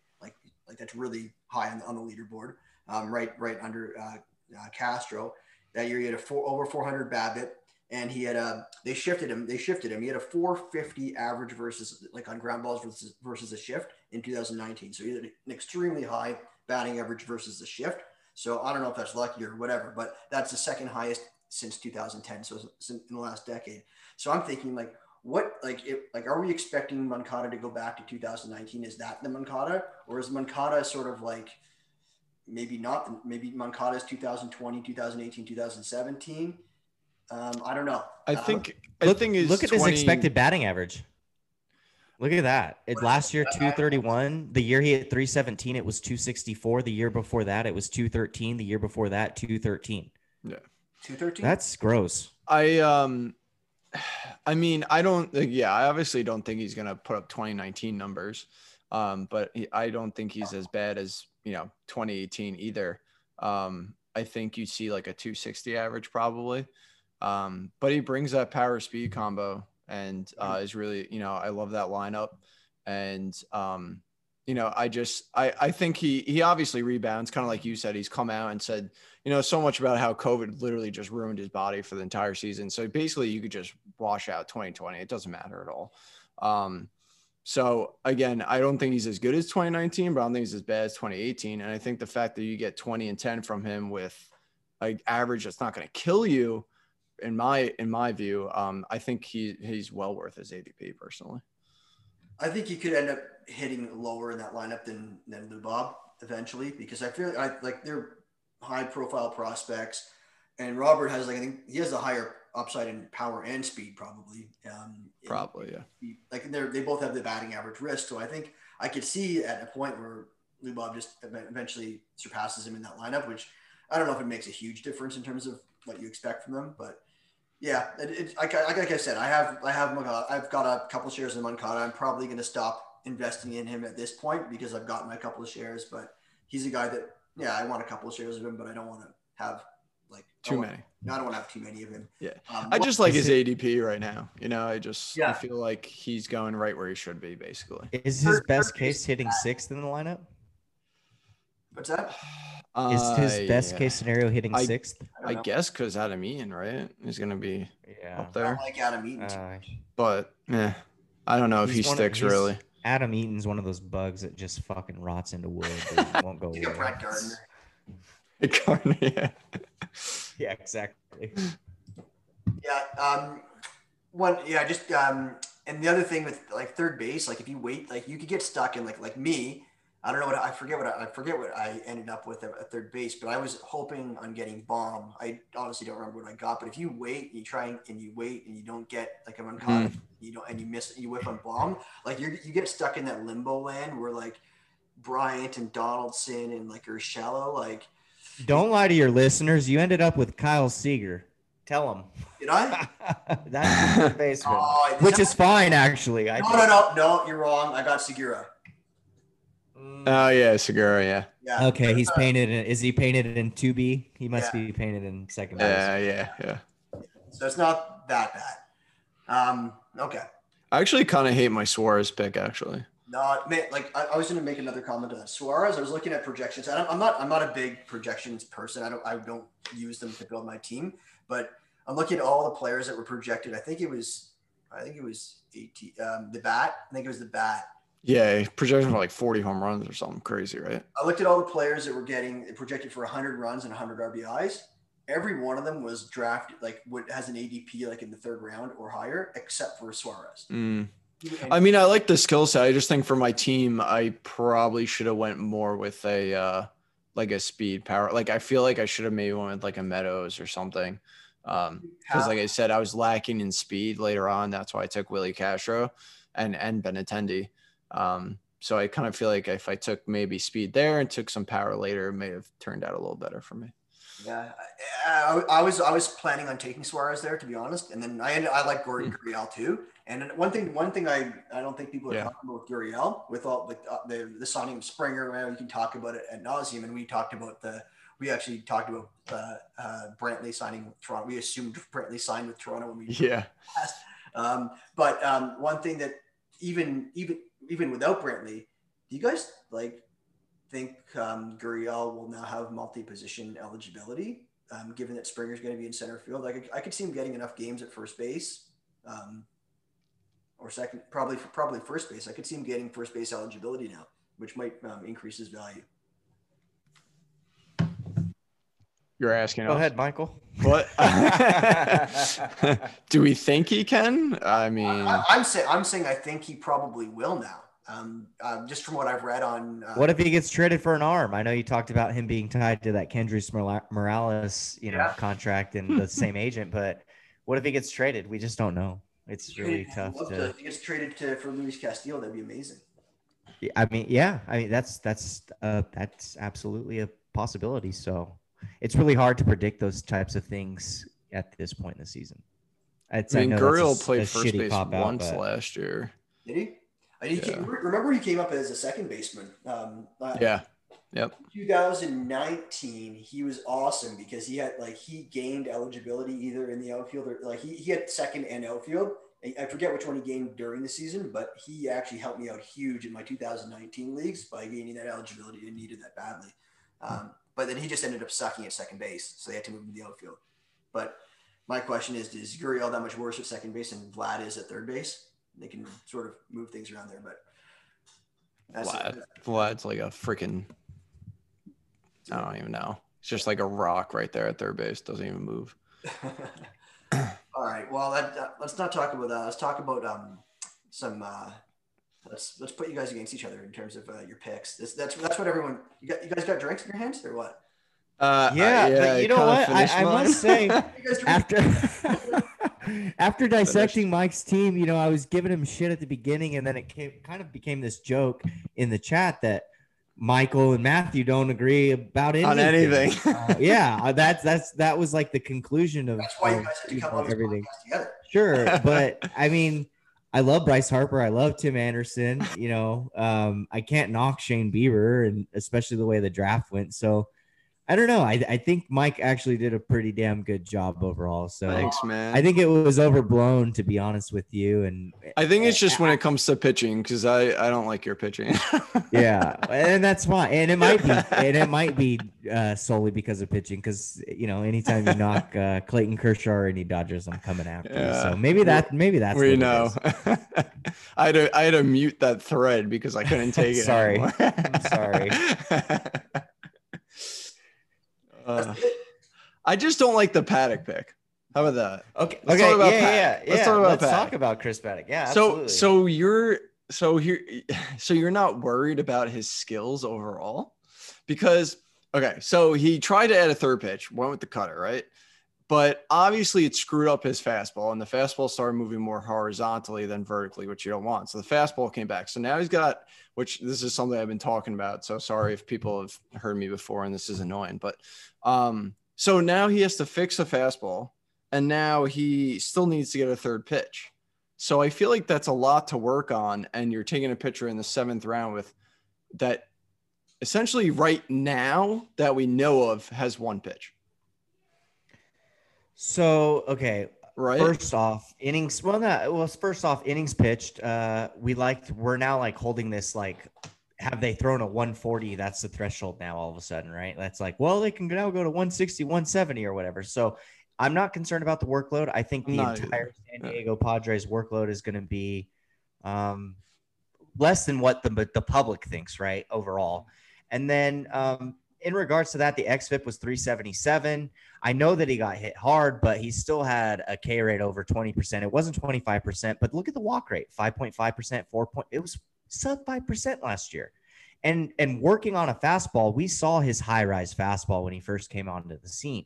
Like that's really high on the, on the leaderboard. Um, right right under uh, uh, Castro. That year he had a four over 400 BABIP, and he had a they shifted him. They shifted him. He had a 450 average versus like on ground balls versus versus a shift in 2019. So he had an extremely high batting average versus the shift. So I don't know if that's lucky or whatever, but that's the second highest since 2010. So in the last decade. So I'm thinking like, what like if like are we expecting Moncada to go back to 2019? Is that the Moncada, or is Moncada sort of like maybe not? Maybe Moncada is 2020, 2018, 2017. Um, I don't know. I Um, think I Look, think his look at his expected batting average. Look at that. It, last year, I- I- 231. The year he hit 317, it was 264. The year before that, it was 213. The year before that, 213. Yeah. 213. That's gross. I um I mean, I don't yeah, I obviously don't think he's going to put up 2019 numbers. Um but he, I don't think he's as bad as, you know, 2018 either. Um I think you see like a 260 average probably. Um but he brings that power speed combo and uh is really, you know, I love that lineup and um you know, I just I I think he he obviously rebounds, kind of like you said. He's come out and said, you know, so much about how COVID literally just ruined his body for the entire season. So basically, you could just wash out 2020. It doesn't matter at all. Um, so again, I don't think he's as good as 2019, but I don't think he's as bad as 2018. And I think the fact that you get 20 and 10 from him with like average that's not going to kill you, in my in my view, um, I think he he's well worth his ADP personally. I think he could end up hitting lower in that lineup than than Lubob eventually because I feel I like they're high profile prospects, and Robert has like I think he has a higher upside in power and speed probably. Um, probably yeah. Like they're they both have the batting average risk, so I think I could see at a point where Lubob just eventually surpasses him in that lineup, which I don't know if it makes a huge difference in terms of what you expect from them, but yeah, it, it, like, like I said, I have I have I've got a couple shares in Moncada. I'm probably going to stop investing in him at this point because I've got my couple of shares. But he's a guy that yeah, I want a couple of shares of him, but I don't want to have like too want, many. I don't want to have too many of him. Yeah, um, I just like his ADP right now. You know, I just yeah. I feel like he's going right where he should be, basically. Is his best case hitting sixth in the lineup? What's that? Is his best case scenario hitting I, sixth? I, I guess because Adam Eaton, right, He's going to be yeah. up there. I like Adam Eaton, uh, but yeah, I don't know if he sticks of, really. Adam Eaton's one of those bugs that just fucking rots into wood. won't go away. Brett Gardner. Gardner, yeah. yeah, exactly. Yeah. Um. One. Yeah. Just um. And the other thing with like third base, like if you wait, like you could get stuck in like like me I don't know what I forget what I, I forget what I ended up with at, third base, but I was hoping on getting Bohm. I honestly don't remember what I got, but if you wait, and you try and, and you wait and you don't get like I'm caught, mm. You don't and you miss you whip on Bohm, like you you get stuck in that limbo land where like Bryant and Donaldson and like are shallow. like don't lie to your listeners. You ended up with Kyle Seager. Tell them. Did I? That's your baseman, oh, which is fine actually. I no, no, no, no, you're wrong. I got Segura. Oh yeah, Segura. Yeah. Yeah. Okay, he's painted. In, is he painted in two B? He must yeah. be painted in second. Yeah, yeah, yeah. So it's not that bad. Um. Okay. I actually kind of hate my Suarez pick. Actually. No, man, like I, I was going to make another comment on that. Suarez. I was looking at projections. I'm, I'm not. I'm not a big projections person. I don't. I don't use them to build my team. But I'm looking at all the players that were projected. I think it was. I think it was 18. Um, the bat. I think it was the bat yeah, projection for like 40 home runs or something crazy, right? I looked at all the players that were getting projected for 100 runs and 100 RBIs. Every one of them was drafted like what has an ADP like in the third round or higher, except for Suarez. Mm. I mean, I like the skill set. I just think for my team, I probably should have went more with a uh, like a speed power. Like I feel like I should have maybe went with like a Meadows or something. Um, because like I said, I was lacking in speed later on. That's why I took Willi Castro and and Benintendi. Um, so I kind of feel like if I took maybe speed there and took some power later, it may have turned out a little better for me. Yeah, I, I, was I was planning on taking Suarez there to be honest, and then I ended, I like Gordon mm. Gurriel too. And one thing one thing I, I don't think people are yeah. talking about with Gurriel with all the uh, the, the signing of Springer, man, we can talk about it at nauseum, and we talked about the we actually talked about uh, uh, Brantley signing with Toronto. We assumed Brantley signed with Toronto when we yeah. Um, but um, one thing that even even even without Brantley, do you guys like think um, Gurriel will now have multi-position eligibility, um, given that Springer's going to be in center field? Like I could see him getting enough games at first base, um, or second, probably probably first base. I could see him getting first base eligibility now, which might um, increase his value. You're asking. Go us. ahead, Michael. What? Do we think he can? I mean, I, am saying I'm saying I think he probably will now. Um, uh, just from what I've read on. Uh, what if he gets traded for an arm? I know you talked about him being tied to that Kendrys Morales, you know, yeah. contract and the same agent, but what if he gets traded? We just don't know. It's really tough. To, to, if he gets traded to for Luis Castillo, that'd be amazing. I mean, yeah, I mean that's that's uh, that's absolutely a possibility. So it's really hard to predict those types of things at this point in the season. It's, I mean, I Gurriel played first base once out, last year. Did he? He yeah. came, remember he came up as a second baseman. Um, uh, yeah. Yep. 2019, he was awesome because he had like he gained eligibility either in the outfield or like he, he had second and outfield I forget which one he gained during the season, but he actually helped me out huge in my 2019 leagues by gaining that eligibility and needed that badly. Um, but then he just ended up sucking at second base, so they had to move him to the outfield. But my question is, is Gurriel that much worse at second base and Vlad is at third base? They can sort of move things around there, but Vlad, Vlad's like a freaking I don't even know. It's just like a rock right there at third base. Doesn't even move. All right. Well, that, uh, let's not talk about that. Let's talk about um, some. Uh, let's let's put you guys against each other in terms of uh, your picks. This, that's that's what everyone. You got you guys got drinks in your hands or what? Uh, yeah, yeah, but you know what? I, I must say, after after dissecting Mike's team, you know, I was giving him shit at the beginning, and then it came kind of became this joke in the chat that Michael and Matthew don't agree about anything. On anything. uh, yeah, uh, that's that's that was like the conclusion of, that's why you guys had to come on everything together. Sure, but I mean, I love Bryce Harper. I love Tim Anderson. You know, um, I can't knock Shane Bieber, and especially the way the draft went. So I don't know. I, I think Mike actually did a pretty damn good job overall. So thanks, man. I think it was overblown to be honest with you. And I think it's just when it comes to pitching because I I don't like your pitching. yeah, and that's why. And it might be and it might be uh, solely because of pitching because you know anytime you knock uh, Clayton Kershaw or any Dodgers, I'm coming after yeah. you. So maybe that maybe that's we know. I had to I had to mute that thread because I couldn't take it. sorry, sorry. Uh, I just don't like the Paddack pick. How about that? Okay. Let's okay. Talk about yeah, yeah, yeah. Let's talk about Let's talk about Chris Paddack. Yeah. Absolutely. So, so you're, so here, so you're not worried about his skills overall, because okay, so he tried to add a third pitch, went with the cutter, right? But obviously, it screwed up his fastball, and the fastball started moving more horizontally than vertically, which you don't want. So the fastball came back. So now he's got, which this is something I've been talking about. So sorry if people have heard me before, and this is annoying, but um, so now he has to fix a fastball, and now he still needs to get a third pitch. So I feel like that's a lot to work on, and you're taking a pitcher in the seventh round with that essentially right now that we know of has one pitch. So okay, right. First off, innings. Well, no. Well, first off, innings pitched. Uh, we liked. We're now like holding this like have they thrown a 140 that's the threshold now all of a sudden right that's like well they can now go to 160 170 or whatever so i'm not concerned about the workload i think the entire san diego padres workload is going to be um, less than what the, the public thinks right overall and then um, in regards to that the xFIP was 377 i know that he got hit hard but he still had a k rate over 20% it wasn't 25% but look at the walk rate 5.5% 4 point it was sub 5% last year. And and working on a fastball, we saw his high rise fastball when he first came onto the scene.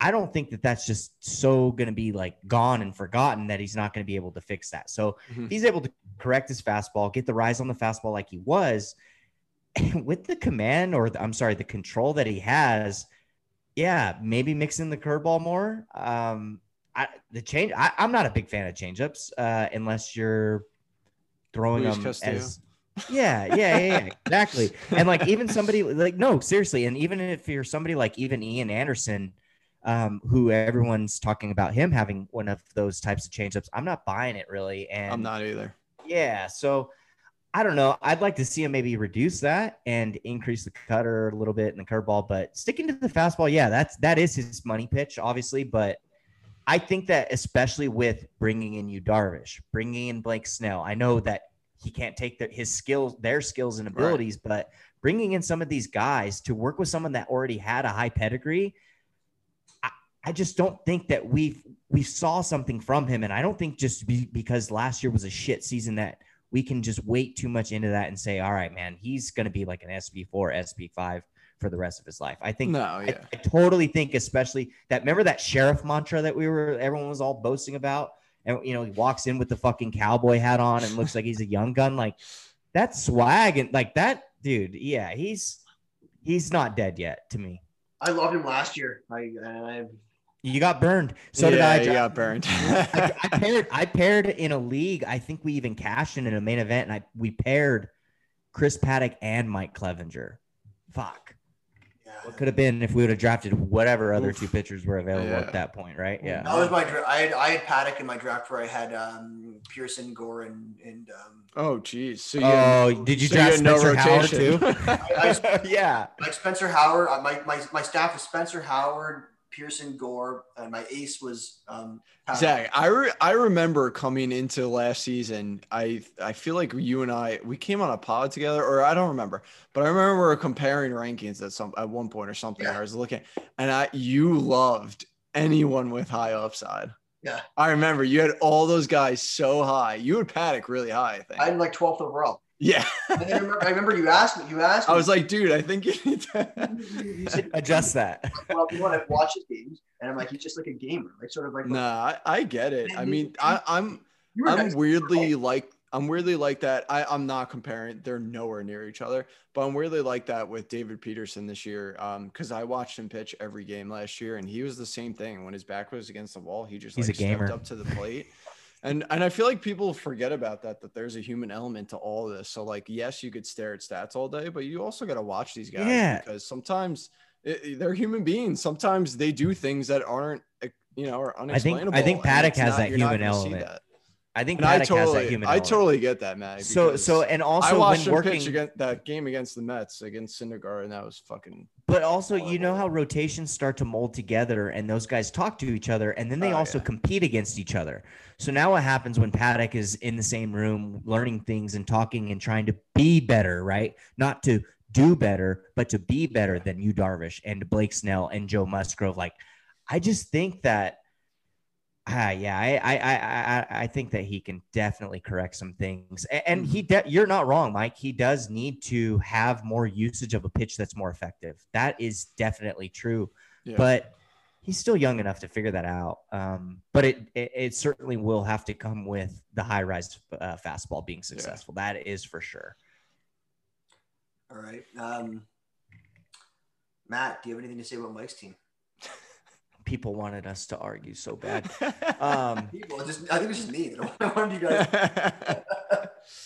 I don't think that that's just so going to be like gone and forgotten that he's not going to be able to fix that. So mm-hmm. he's able to correct his fastball, get the rise on the fastball like he was. with the command or the, I'm sorry, the control that he has, yeah, maybe mixing the curveball more. Um, I, the change, I, am not a big fan of changeups uh, unless you're throwing Luis them Castillo. as yeah, yeah, yeah, yeah, exactly. And like even somebody like no, seriously, and even if you're somebody like even Ian Anderson, um, who everyone's talking about him having one of those types of changeups, I'm not buying it really. And I'm not either. Yeah, so I don't know. I'd like to see him maybe reduce that and increase the cutter a little bit in the curveball, but sticking to the fastball, yeah, that's that is his money pitch, obviously, but I think that especially with bringing in Yu Darvish, bringing in Blake Snell, I know that he can't take the, his skills, their skills and abilities, right. but bringing in some of these guys to work with someone that already had a high pedigree, I, I just don't think that we we saw something from him, and I don't think just be, because last year was a shit season that we can just wait too much into that and say, all right, man, he's going to be like an SB four, SB five for the rest of his life. I think. No, yeah. I, I, totally think, especially that. Remember that sheriff mantra that we were everyone was all boasting about, and you know he walks in with the fucking cowboy hat on and looks like he's a young gun. Like that swag and like that dude. Yeah, he's he's not dead yet to me. I loved him last year. I, I you got burned. So yeah, did I. You got burned. I, I, paired. I paired in a league. I think we even cashed in in a main event, and I we paired Chris Paddack and Mike Clevinger. Fuck. Yeah. What could have been if we would have drafted whatever other Oof. two pitchers were available yeah. at that point, right? Yeah. That was my draft. I had I had Paddack in my draft where I had um Pearson, Gore, and and um, Oh, geez. So you Oh, had- did you so draft had no Spencer Howard rotation. too? I- yeah. like Spencer Howard. uh, My my my staff was Spencer Howard, Pearson, Gore, and my ace was um, Zach, I re- I remember coming into last season. I I feel like you and I we came on a pod together, or I don't remember, but I remember we were comparing rankings at some at one point or something. Yeah. I was looking, and I you loved anyone with high upside. Yeah. I remember you had all those guys so high. You had Paddack really high, I think. I had like 12th overall. Yeah, And then I remember, I remember you asked me. You asked. Me, I was like, dude, I think you need to. you, you said, Adjust that. well, you want to watch his games, and I'm like, he's just like a gamer, like sort of like. nah, I, I get it. I mean, I, I'm I'm nice. weirdly like I'm weirdly like that. I, I'm not comparing; they're nowhere near each other. But I'm weirdly like that with David Peterson this year, um, because I watched him pitch every game last year, and he was the same thing. When his back was against the wall, he just He's like a gamer. stepped up to the plate. And and I feel like people forget about that that there's a human element to all of this. So like, yes, you could stare at stats all day, but you also got to watch these guys Yeah. because sometimes it, they're human beings. Sometimes they do things that aren't eh, you know are unexplainable. I think- I think Paddack has not- that human element. that. I think I Paddack has that totally, I element. totally get that, Matt. So so and also I watched when him pitch working, against that game against the Mets against Syndergaard, and that was fucking. But also you know how rotations start to mold together, and those guys talk to each other, and then they Oh, also yeah. compete against each other. So now what happens when Paddack is in the same room, learning things and talking and trying to be better, right? Not to do better, but to be better than Yu, Darvish, and Blake Snell and Joe Musgrove. Like, I just think that. Ah, yeah, I, I, I, I, I think that he can definitely correct some things, and he, de- you're not wrong, Mike. He does need to have more usage of a pitch that's more effective. That is definitely true, Yeah. but he's still young enough to figure that out. Um, but it, it, it certainly will have to come with the high rise uh, fastball being successful. That is for sure. All right. Um, Matt, do you have anything to say about Mike's team? People wanted us to argue so bad. Um, Well, just I think it's just me. I wanted you guys.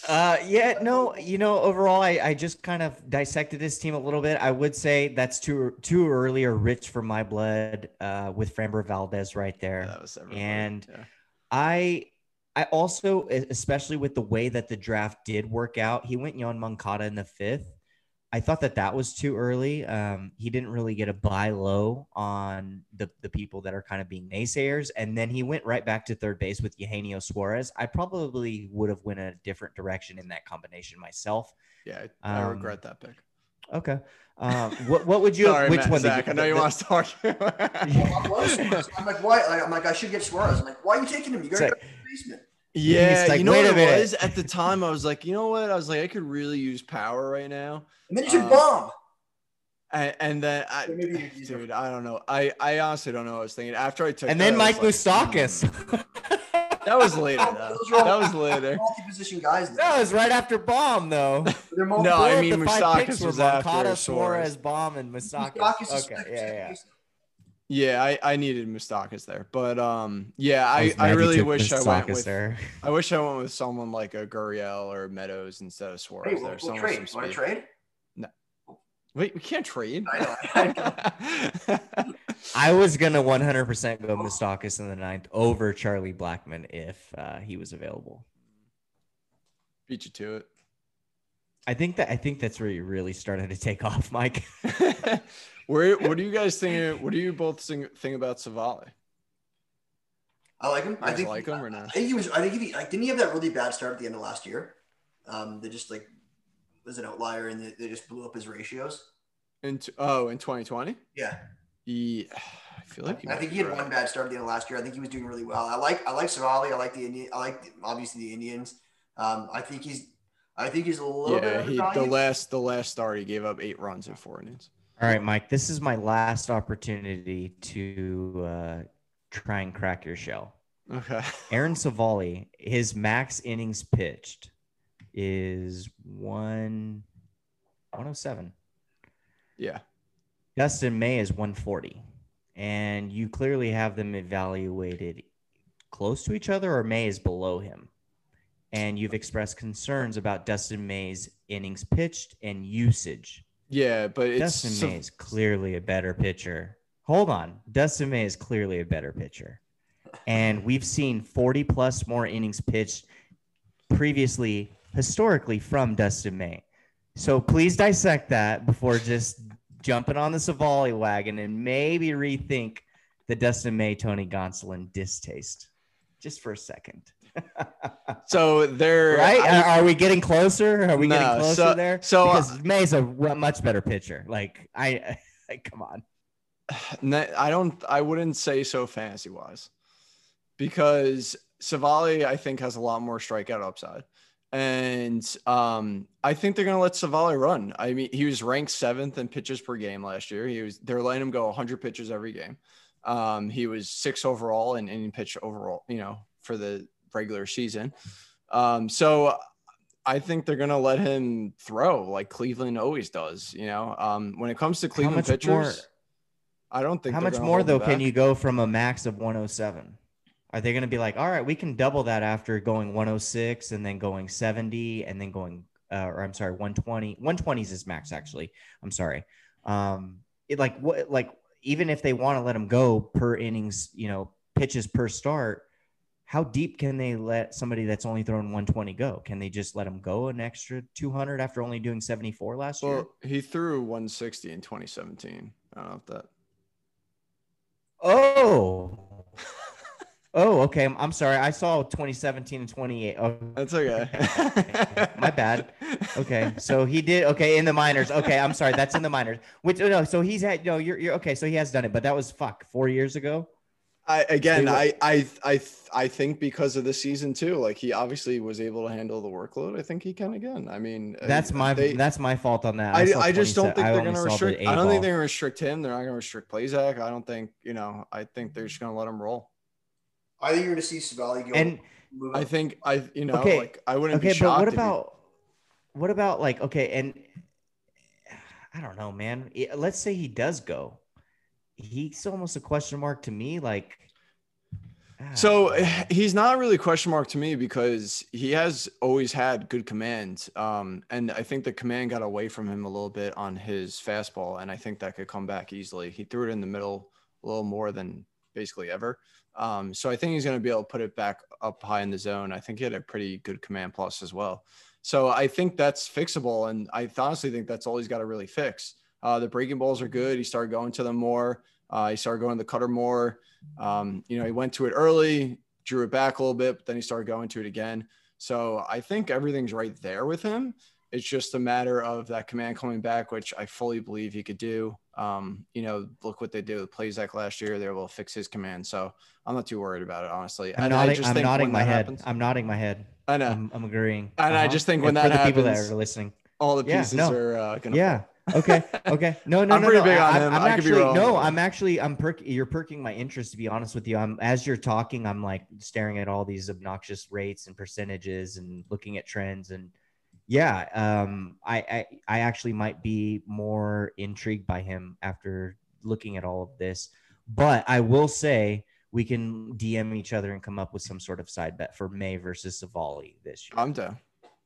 Uh, yeah, no, you know, overall, I, I just kind of dissected this team a little bit. I would say that's too too early or rich for my blood. Uh, with Framber Valdez right there, that was. And- yeah. I I also, especially with the way that the draft did work out, he went Yoan Moncada in the fifth. I thought that that was too early. Um, he didn't really get a buy low on the, the people that are kind of being naysayers. And then he went right back to third base with Eugenio Suarez. I probably would have went a different direction in that combination myself. yeah, I, I um, regret that pick. Okay. Um, what, what would you, Sorry, which Matt, one? Zach. you- I know you the- want to argue. I was Suarez. I'm like, why? I'm like, I should get Suarez. I'm like, why are you taking him? You It's got to like- go to the basement. Yeah, like, you know "Wait what it minute." was at the time. I was like, you know what? I was like, I could really use power right now, And then you should Um, Bohm. and, and then I, So dude, I don't know. I I honestly don't know. what I was thinking after I took. and that, then Mike was like, Moustakas. hmm. That was later. Though. Those are all- That was later. Multi-position guys. Now. that was right after bomb, though. No, I mean the five Moustakas picks was after Suarez. Suarez, Bohm, and Moustakas. Moustakas Okay, yeah, yeah. Base. Yeah, I, I needed Moustakas there, but um, yeah, I I, I really took wish I went with there. I wish I went with someone like a Gurriel or Meadows instead of Hey, Suarez. we'll, there, we'll trade. Want to speed. trade? Wait, we can't trade. I know. I know. I was gonna 100% go Moustakas in the ninth over Charlie Blackmon if uh, he was available. Beat you to it. I think that I think that's where you really started to take off, Mike. Where? What do you guys think? What do you both think, think about Civale? I like him. I think like him or not? I think he was. I think he like didn't he have that really bad start at the end of last year? Um, they just like was an outlier and they, they just blew up his ratios. In t- oh, in 2020? Yeah, He, I feel like I think he had right. one bad start at the end of last year. I think he was doing really well. I like I like Civale. I like the Indian. I like the, obviously the Indians. Um, I think he's. I think he's a little bit Yeah, he the last the last start he gave up eight runs in four innings. All right, Mike. This is my last opportunity to uh, try and crack your shell. Okay. Aaron Civale, his max innings pitched is one 107. Yeah. Dustin May is 140. And you clearly have them evaluated close to each other, or May is below him. And you've expressed concerns about Dustin May's innings pitched and usage. Yeah, but it's Dustin May is clearly a better pitcher. Hold on. Dustin May is clearly a better pitcher. and we've seen 40 plus more innings pitched previously, historically, from Dustin May. So please dissect that before just jumping on the Civale wagon and maybe rethink the Dustin May Tony Gonsolin distaste just for a second. So they're right. I, are we getting closer? Are we no, getting closer so, there? So because uh, May's a much better pitcher. Like I, I come on. I don't. I wouldn't say so fantasy wise, because Civale I think has a lot more strikeout upside, and um, I think they're gonna let Civale run. I mean, he was ranked seventh in pitches per game last year. He was. They're letting him go 100 pitches every game. Um, he was six overall and in pitch overall. You know, for the regular season. Um, so I think they're gonna let him throw like Cleveland always does. You know, um, when it comes to Cleveland pitchers, more, I don't think. How much more though can you go from a max of 107? Are they going to be like, all right, we can double that after going 106 and then going 70 and then going, uh, or I'm sorry, 120. 120 is his max actually. I'm sorry. Um, it like what like even if they want to let him go per innings, you know, pitches per start, how deep can they let somebody that's only thrown 120 go? Can they just let him go an extra 200 after only doing 74 last well, year? He threw 160 in 2017. I don't know if that. Oh. oh, okay. I'm, I'm, sorry. I saw 2017 and 28. Oh, that's okay. My bad. Okay, so he did. Okay, in the minors. Okay, I'm sorry. That's in the minors. Which no, so he's had. No, you're, you're okay. So he has done it, but that was fuck four years ago. I again, I I I I think because of the season too, like he obviously was able to handle the workload. I think he can again. I mean, uh, that's my they, that's my fault on that. I, I, I just don't think they're going to restrict. I don't think they're going to restrict him. They're not going to restrict Plesac. I don't think you know. I think they're just going to let him roll. I think you're going to see Civale go. And I think I you know okay, like I wouldn't okay, be shocked. But what about what about like okay and I don't know, man. Let's say he does go he's almost a question mark to me. Like, so he's not really a question mark to me because he has always had good command. Um, and I think the command got away from him a little bit on his fastball, and I think that could come back easily. He threw it in the middle a little more than basically ever. Um, so I think he's going to be able to put it back up high in the zone. I think he had a pretty good command plus as well. So I think that's fixable, and I honestly think that's all he's got to really fix. Uh, the breaking balls are good. He started going to them more. Uh, he started going to the cutter more. Um, you know, he went to it early, drew it back a little bit, but then he started going to it again. So I think everything's right there with him. It's just a matter of that command coming back, which I fully believe he could do. Um, you know, look what they did with Plesac last year. They were able to fix his command. So I'm not too worried about it, honestly. I'm and nodding, I just I'm nodding my head. Happens, I'm nodding my head. I know. I'm, I'm agreeing. And uh-huh. I just think when and that happens, people that are listening, all the pieces yeah, no. are uh, going to Yeah. Fall okay. Okay. No, no, I'm no. pretty no. big on I, him. I'm I actually no. I'm actually I'm perk. You're perking my interest. To be honest with you, I'm as you're talking, I'm like staring at all these obnoxious rates and percentages and looking at trends and yeah. Um, I I, I actually might be more intrigued by him after looking at all of this. But I will say we can DM each other and come up with some sort of side bet for May versus Civale this year. I'm down.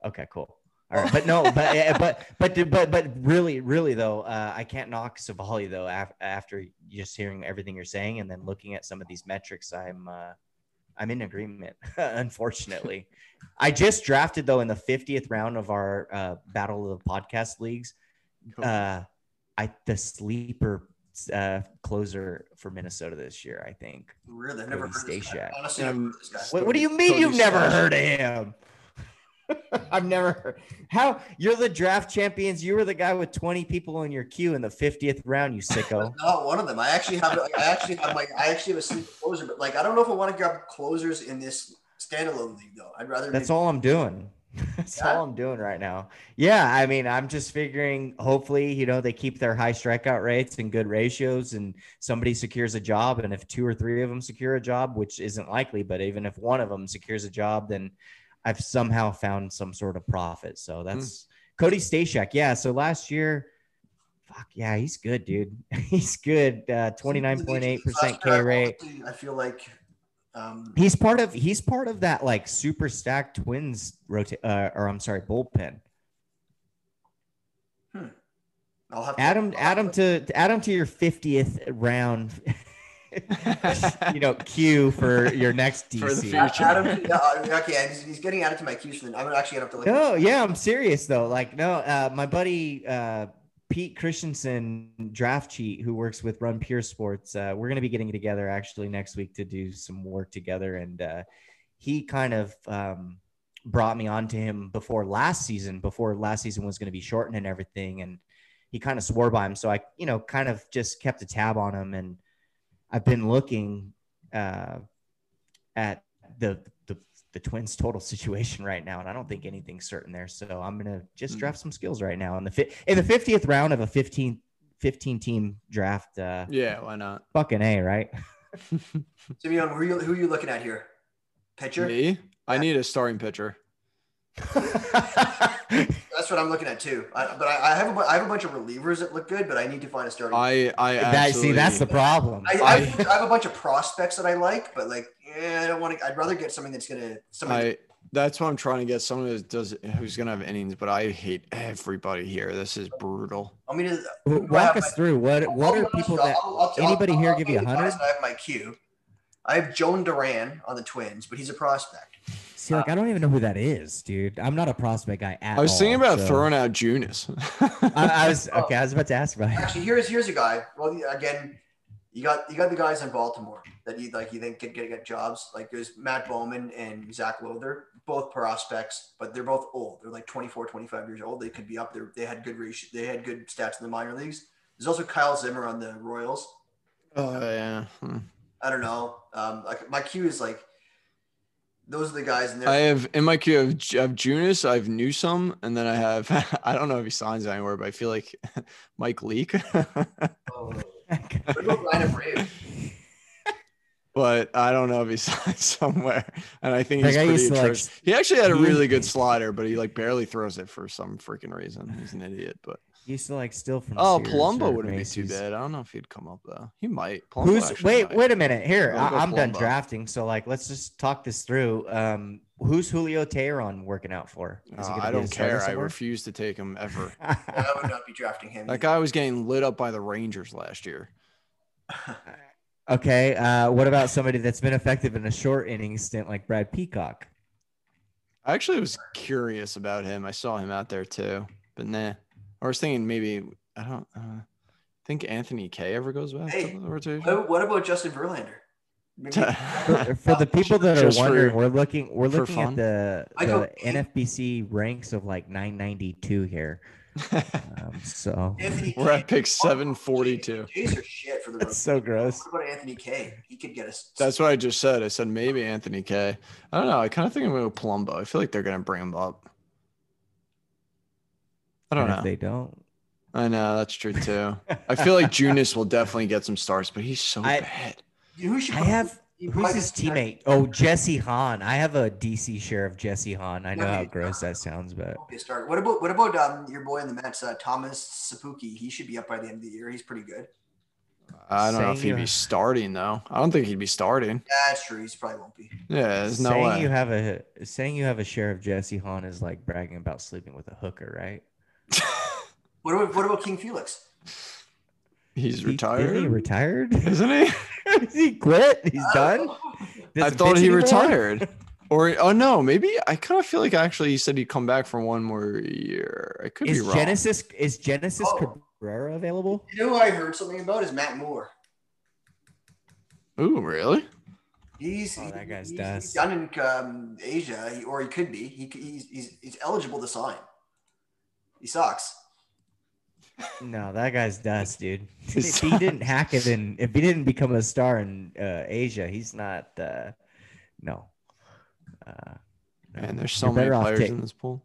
Okay, cool. All right, but no, but but but but but really, really though, uh, I can't knock Civale though af- after just hearing everything you're saying and then looking at some of these metrics. I'm uh, I'm in agreement. unfortunately, I just drafted though in the 50th round of our uh, Battle of the Podcast leagues. Uh, I the sleeper uh, closer for Minnesota this year. I think. Really, I've never heard of this guy. Honestly, um, heard this guy. What, what, do you mean Cody you've never heard of him? I've never heard. How you're the draft champions? You were the guy with 20 people in your queue in the 50th round. You sicko. Not one of them. I actually have. I actually have like I actually have a sleep closer, but like I don't know if I want to grab closers in this standalone league though. I'd rather. That's all I'm doing. That's yeah. all I'm doing right now. Yeah, I mean, I'm just figuring. Hopefully, you know, they keep their high strikeout rates and good ratios, and somebody secures a job. And if two or three of them secure a job, which isn't likely, but even if one of them secures a job, then I've somehow found some sort of profit. So hmm. that's mm. Cody Stashak. Yeah. So last year, fuck yeah, he's good, dude. he's good. Uh, 29.8% K rate. I feel like um, he's part of he's part of that like super stacked twins rotate uh, or I'm sorry, bullpen. Hmm. I'll have to, Adam I'll Adam to, to Adam to your 50th round you know, Q for your next DC. For the Yeah, future. Adam, yeah, uh, okay, he's, he's getting added to my queues. For the, I'm actually gonna have to look. No, yeah, I'm serious though. Like, no, uh, my buddy uh, Pete Christensen, draft cheat, who works with Run Pure Sports, uh, we're gonna be getting together actually next week to do some work together, and uh, he kind of um, brought me onto him before last season, before last season was going to be shortened and everything, and he kind of swore by him. So I, you know, kind of just kept a tab on him, and I've been looking uh, at the the the Twins' total situation right now, and I don't think anything's certain there. So I'm gonna just Mhm. draft some skills right now in the fi- in the 50th round of a 15 15 team draft. Uh, Yeah, why not? fucking a right. Simeon, who are you, who are you looking at here? Pitcher. Me? I need a starting pitcher. That's what I'm looking at too. I, but I, I have a, bu- I have a bunch of relievers that look good, but I need to find a starting. I I that, see, that's the problem. I, I, I have a bunch of prospects that I like, but like, yeah, I don't want to. I'd rather get something that's gonna. Somebody. I that's what I'm trying to get someone who does who's gonna have innings, but I hate everybody here. This is brutal. I mean, W- who do I Walk us my- through what what I'll are people with you, that I'll- I'll- I'll- anybody I'll- here I'll give you a hundred? I have my cue. I have Jhoan Duran on the Twins, but he's a prospect. See, like I don't even know who that is, dude. I'm not a prospect guy at all. I was thinking all, about so- throwing out Junis. I, I was okay. I was about to ask about. it. Actually, here's here's a guy. Well, again, you got you got the guys in Baltimore that you like. You think could get, get jobs. Like there's Matt Bowman and Zac Lowther, both prospects, but they're both old. They're like 24, 25 years old. They could be up there. They had good ratio, They had good stats in the minor leagues. There's also Kyle Zimmer on the Royals. oh yeah. Hmm. I don't know. Um, like my queue is like those are the guys in there. I have in my queue of I have Junis, I have Newsom, and then I have I don't know if he signs anywhere, but I feel like Mike Leake. Oh, what about Ryan Brave? but I don't know if he signs somewhere. And I think he's I pretty used like, he actually had a really good slider, but he like barely throws it for some freaking reason. He's an idiot. But Used to like steal from. oh, Sears Palumbo or wouldn't be too bad. I don't know if he'd come up though. He might. Palumbo Who's wait? might. Wait a minute. Here, I, am done drafting. So like, let's just talk this through. Um, who's Julio Teheran working out for? Uh, I don't care. I refuse to take him ever. I would not be drafting him. that guy was getting lit up by the Rangers last year. okay. Uh, what about somebody that's been effective in a short inning stint like Brad Peacock? I actually was curious about him. I saw him out there too, but nah. I was thinking maybe I don't uh, think Anthony Kay ever goes back Hey, to the rotation. What, what about Justin Verlander? For, for the people that are Just for- wondering, we're looking we're looking fun? at the, the go- NFBC ranks of like 992 here. Um, so Anthony We're at pick 742. Jays are shit for the that's so gross. What about Anthony Kay? He could get us. That's what I just said. I said maybe Anthony Kay. I don't know. I kind of think I'm going to go Palumbo. I feel like they're going to bring him up. I don't And know. If they don't, I know that's true too. I feel like Junis will definitely get some starts, but he's so I- bad. Who should I have who's his teammate? Oh, Jesse Hahn. I have a DC share of Jesse Hahn. I know how gross that sounds, but start. What about what about um your boy in the Mets, uh, Thomas Szapucki? He should be up by the end of the year. He's pretty good. I don't know if he'd be starting though. I don't think he'd be starting. That's true. He's probably won't be. Yeah, there's no saying way. you have a saying you have a share of Jesse Hahn is like bragging about sleeping with a hooker, right? What about what about King Felix? he's He- retired, Isn't he retired? isn't he? He quit? He's done. I thought he anymore? retired. Or oh no, maybe I kind of feel like actually he said he'd come back for one more year. I could Is be wrong. Genesis is Genesis Oh. Cabrera available? You know who I heard something about is Matt Moore. Ooh, really? He's, Oh, that guy's he's, he's done in um, Asia, or he could be. He, he's, he's, he's eligible to sign. He sucks. No, that guy's dust, dude. He's if he didn't hack it in, if he didn't become a star in uh, Asia, he's not. Uh, no. Uh, no. Man, there's so many off players ta- in this pool.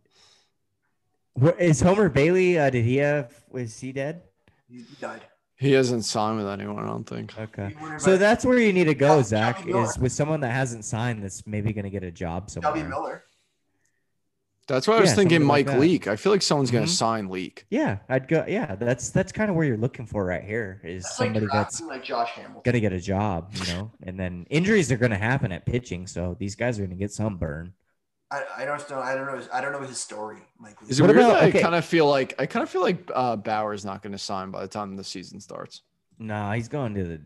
What, is Homer Bailey? Uh, did he have? Was he dead? He, he died. He hasn't signed with anyone, I don't think. Okay. So that's where you need to go, Yeah, Zach. Is with someone that hasn't signed that's maybe going to get a job somewhere. Shelby Miller. That's why I was Yeah, thinking somebody like Mike. Leake. I feel like someone's gonna Mhm. sign Leake. Yeah, I'd go. Yeah, that's that's kind of where you're looking for right here. Is That's somebody like that's like Josh Hamilton. going to get a job, you know, and then injuries are going to happen at pitching, so these guys are going to get some burn. I, I don't know. I don't know. His, I don't know his story, Mike. Leake. Is it What weird about- that okay. I kind of feel like I kind of feel like uh, Bauer's not going to sign by the time the season starts? No, he's going to the.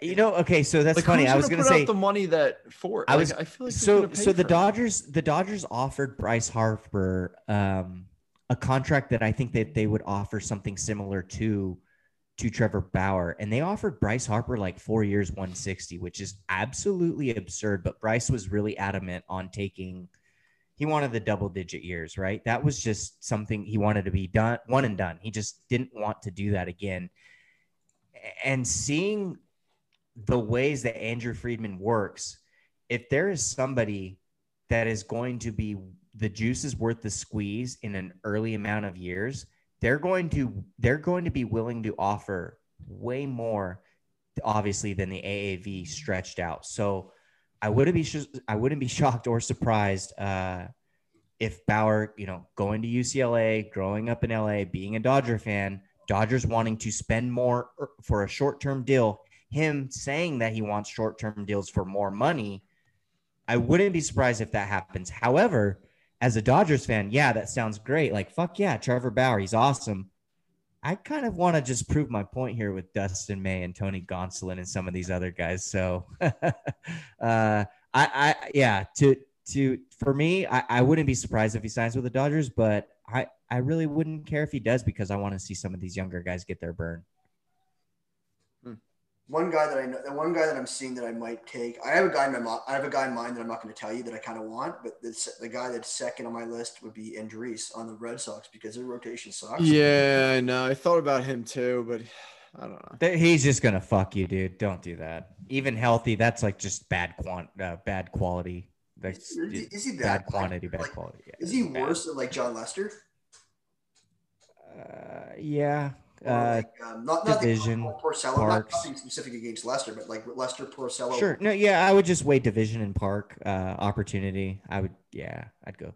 You know, okay, so that's Like, funny. I was gonna gonna say the money that for. I like, was- I feel like so so the it? Dodgers the Dodgers offered Bryce Harper um, a contract that I think that they would offer something similar to to Trevor Bauer and they offered Bryce Harper like 4 years 160 which is absolutely absurd but Bryce was really adamant on taking he wanted the double digit years right that was just something he wanted to be done one and done he just didn't want to do that again and seeing the ways that Andrew Friedman works if there is somebody that is going to be the juice is worth the squeeze in an early amount of years, they're going to they're going to be willing to offer way more, obviously, than the AAV stretched out. So I wouldn't be sh- I wouldn't be shocked or surprised uh, if Bauer, you know, going to UCLA, growing up in LA, being a Dodger fan, Dodgers wanting to spend more er, for a short term deal, him saying that he wants short term deals for more money. I wouldn't be surprised if that happens. However, as a Dodgers fan, yeah, that sounds great. Like, fuck yeah, Trevor Bauer, he's awesome. I kind of want to just prove my point here with Dustin May and Tony Gonsolin and some of these other guys. So, uh, I, I, yeah, to, to, for me, I, I wouldn't be surprised if he signs with the Dodgers, but I, I really wouldn't care if he does because I want to see some of these younger guys get their burn. One guy that I know, the one guy that I'm seeing that I might take. I have a guy in my, mo- I have a guy in mind that I'm not going to tell you that I kind of want, but the, the guy that's second on my list would be Andriese on the Red Sox because their rotation sucks. Yeah, I know. I thought about him too, but I don't know. He's just gonna fuck you, dude. Don't do that. Even healthy, that's like just bad quant, uh, bad quality. That's Is, is- is he bad that quantity, bad Like, quality. Yeah, Is he bad. worse than like Jon Lester? Uh, yeah. Uh, like, um, not not division, Porcello, not Parks. nothing specific against Lester, but like Lester Porcello. sure. No, yeah, I would just wait division and park uh, opportunity. I would, yeah, I'd go.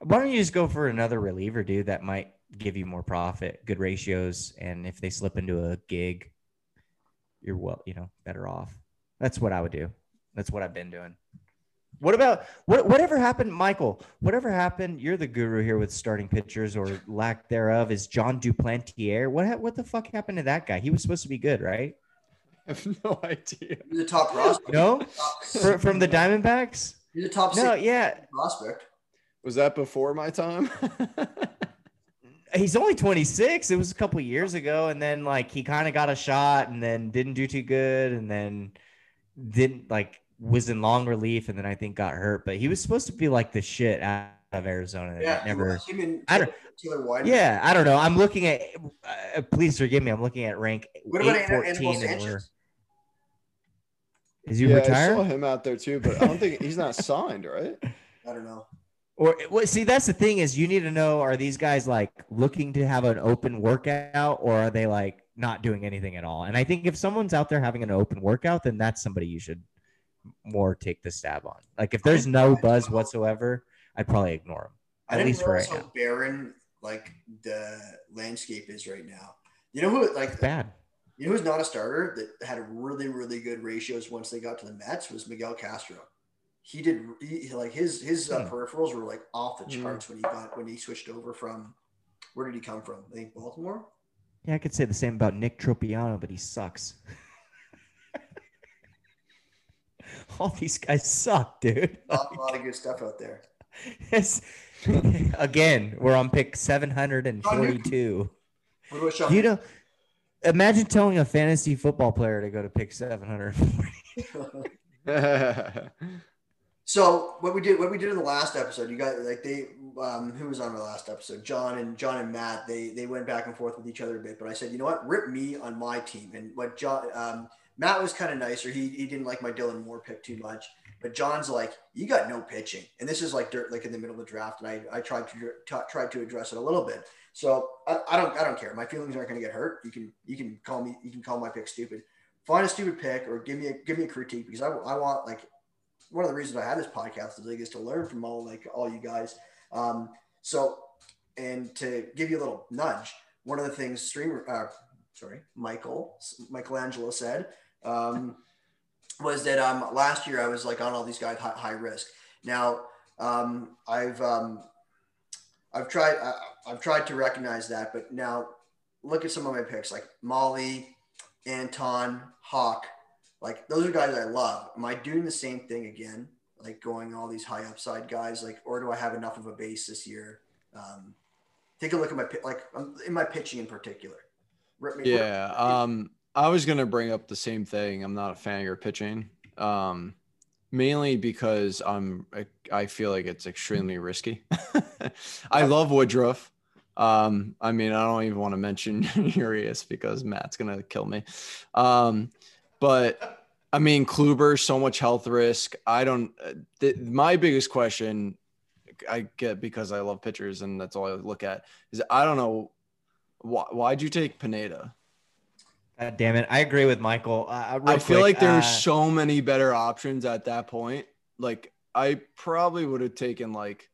Why don't you just go for another reliever, dude? That might give you more profit, good ratios, and if they slip into a gig, you're well, you know, better off. That's what I would do. That's what I've been doing. What about what? Whatever happened, Michael? Whatever happened? You're the guru here with starting pitchers or lack thereof. Is Jon Duplantier? What? ha- What the fuck happened to that guy? He was supposed to be good, right? I have no idea. He's a top prospect. No, Top- Fr- from the Diamondbacks. He's a top No, six yeah, prospect. Was that before my time? he's only 26. It was a couple years ago, and then like he kind of got a shot, and then didn't do too good, and then didn't like was in long relief, and then I think got hurt. But he was supposed to be like the shit out of Arizona. Yeah, it never. Him and I don't- Taylor Widener. Yeah, I don't know. I'm looking at. Uh, please forgive me. I'm looking at rank What about eight fourteen, and we're. Sanchez? Is he yeah, I saw him out there too, but I don't think he's not signed, right? I don't know. Or well, see, that's the thing is you need to know: are these guys like looking to have an open workout, or are they like not doing anything at all? And I think if someone's out there having an open workout, then that's somebody you should more take the stab on. Like if there's no buzz whatsoever, I'd probably ignore. I At didn't least for realize right how now. barren like the landscape is right now. You know who like It's bad. you know who's not a starter that had really really good ratios once they got to the Mets was Miguel Castro. He did he, like his his uh, Hmm. peripherals were like off the Hmm. charts when he got when he switched over from where did he come from? I think Baltimore. Yeah, I could say the same about Nick Tropeano, but he sucks. All these guys suck, dude. A lot, a lot of good stuff out there. It's, again, we're on pick 742. What about Sean? You know, imagine telling a fantasy football player to go to pick 740. So what we did, what we did in the last episode, you got like they, um, who was on the last episode? John and John and Matt. They they went back and forth with each other a bit, but I said, you know what, rip me on my team. And what John, um, Matt was kind of nicer. He he didn't like my Dylan Moore pick too much, but John's like, you got no pitching, and this is like dirt, like in the middle of the draft, and I I tried to t- tried to address it a little bit. So I, I don't I don't care. My feelings aren't going to get hurt. You can you can call me you can call my pick stupid. Find a stupid pick or give me a give me a critique because I, I want like one of the reasons I had this podcast is like is to learn from all like all you guys. Um, so and to give you a little nudge, one of the things streamer uh, sorry Michael Michelangelo said um, was that um, last year I was like on all these guys high, high risk. Now um, I've um, I've tried I, I've tried to recognize that, but now look at some of my picks like Mahle, Antone, Houck. Like those are guys I love. Am I doing the same thing again? Like going all these high upside guys, like, or do I have enough of a base this year? Um, take a look at my like um, in my pitching in particular. Yeah, um, I was gonna bring up the same thing. I'm not a fan of your pitching, um, mainly because I'm I feel like it's extremely risky. I love Woodruff. Um, I mean, I don't even want to mention Urias because Matt's gonna kill me. Um, but I mean, Kluber, so much health risk. I don't. Uh, th- my biggest question, I get because I love pitchers and that's all I look at is I don't know why. Why'd you take Pineda? God damn it! I agree with Michael. Uh, I feel quick, like there's uh, so many better options at that point. Like I probably would have taken like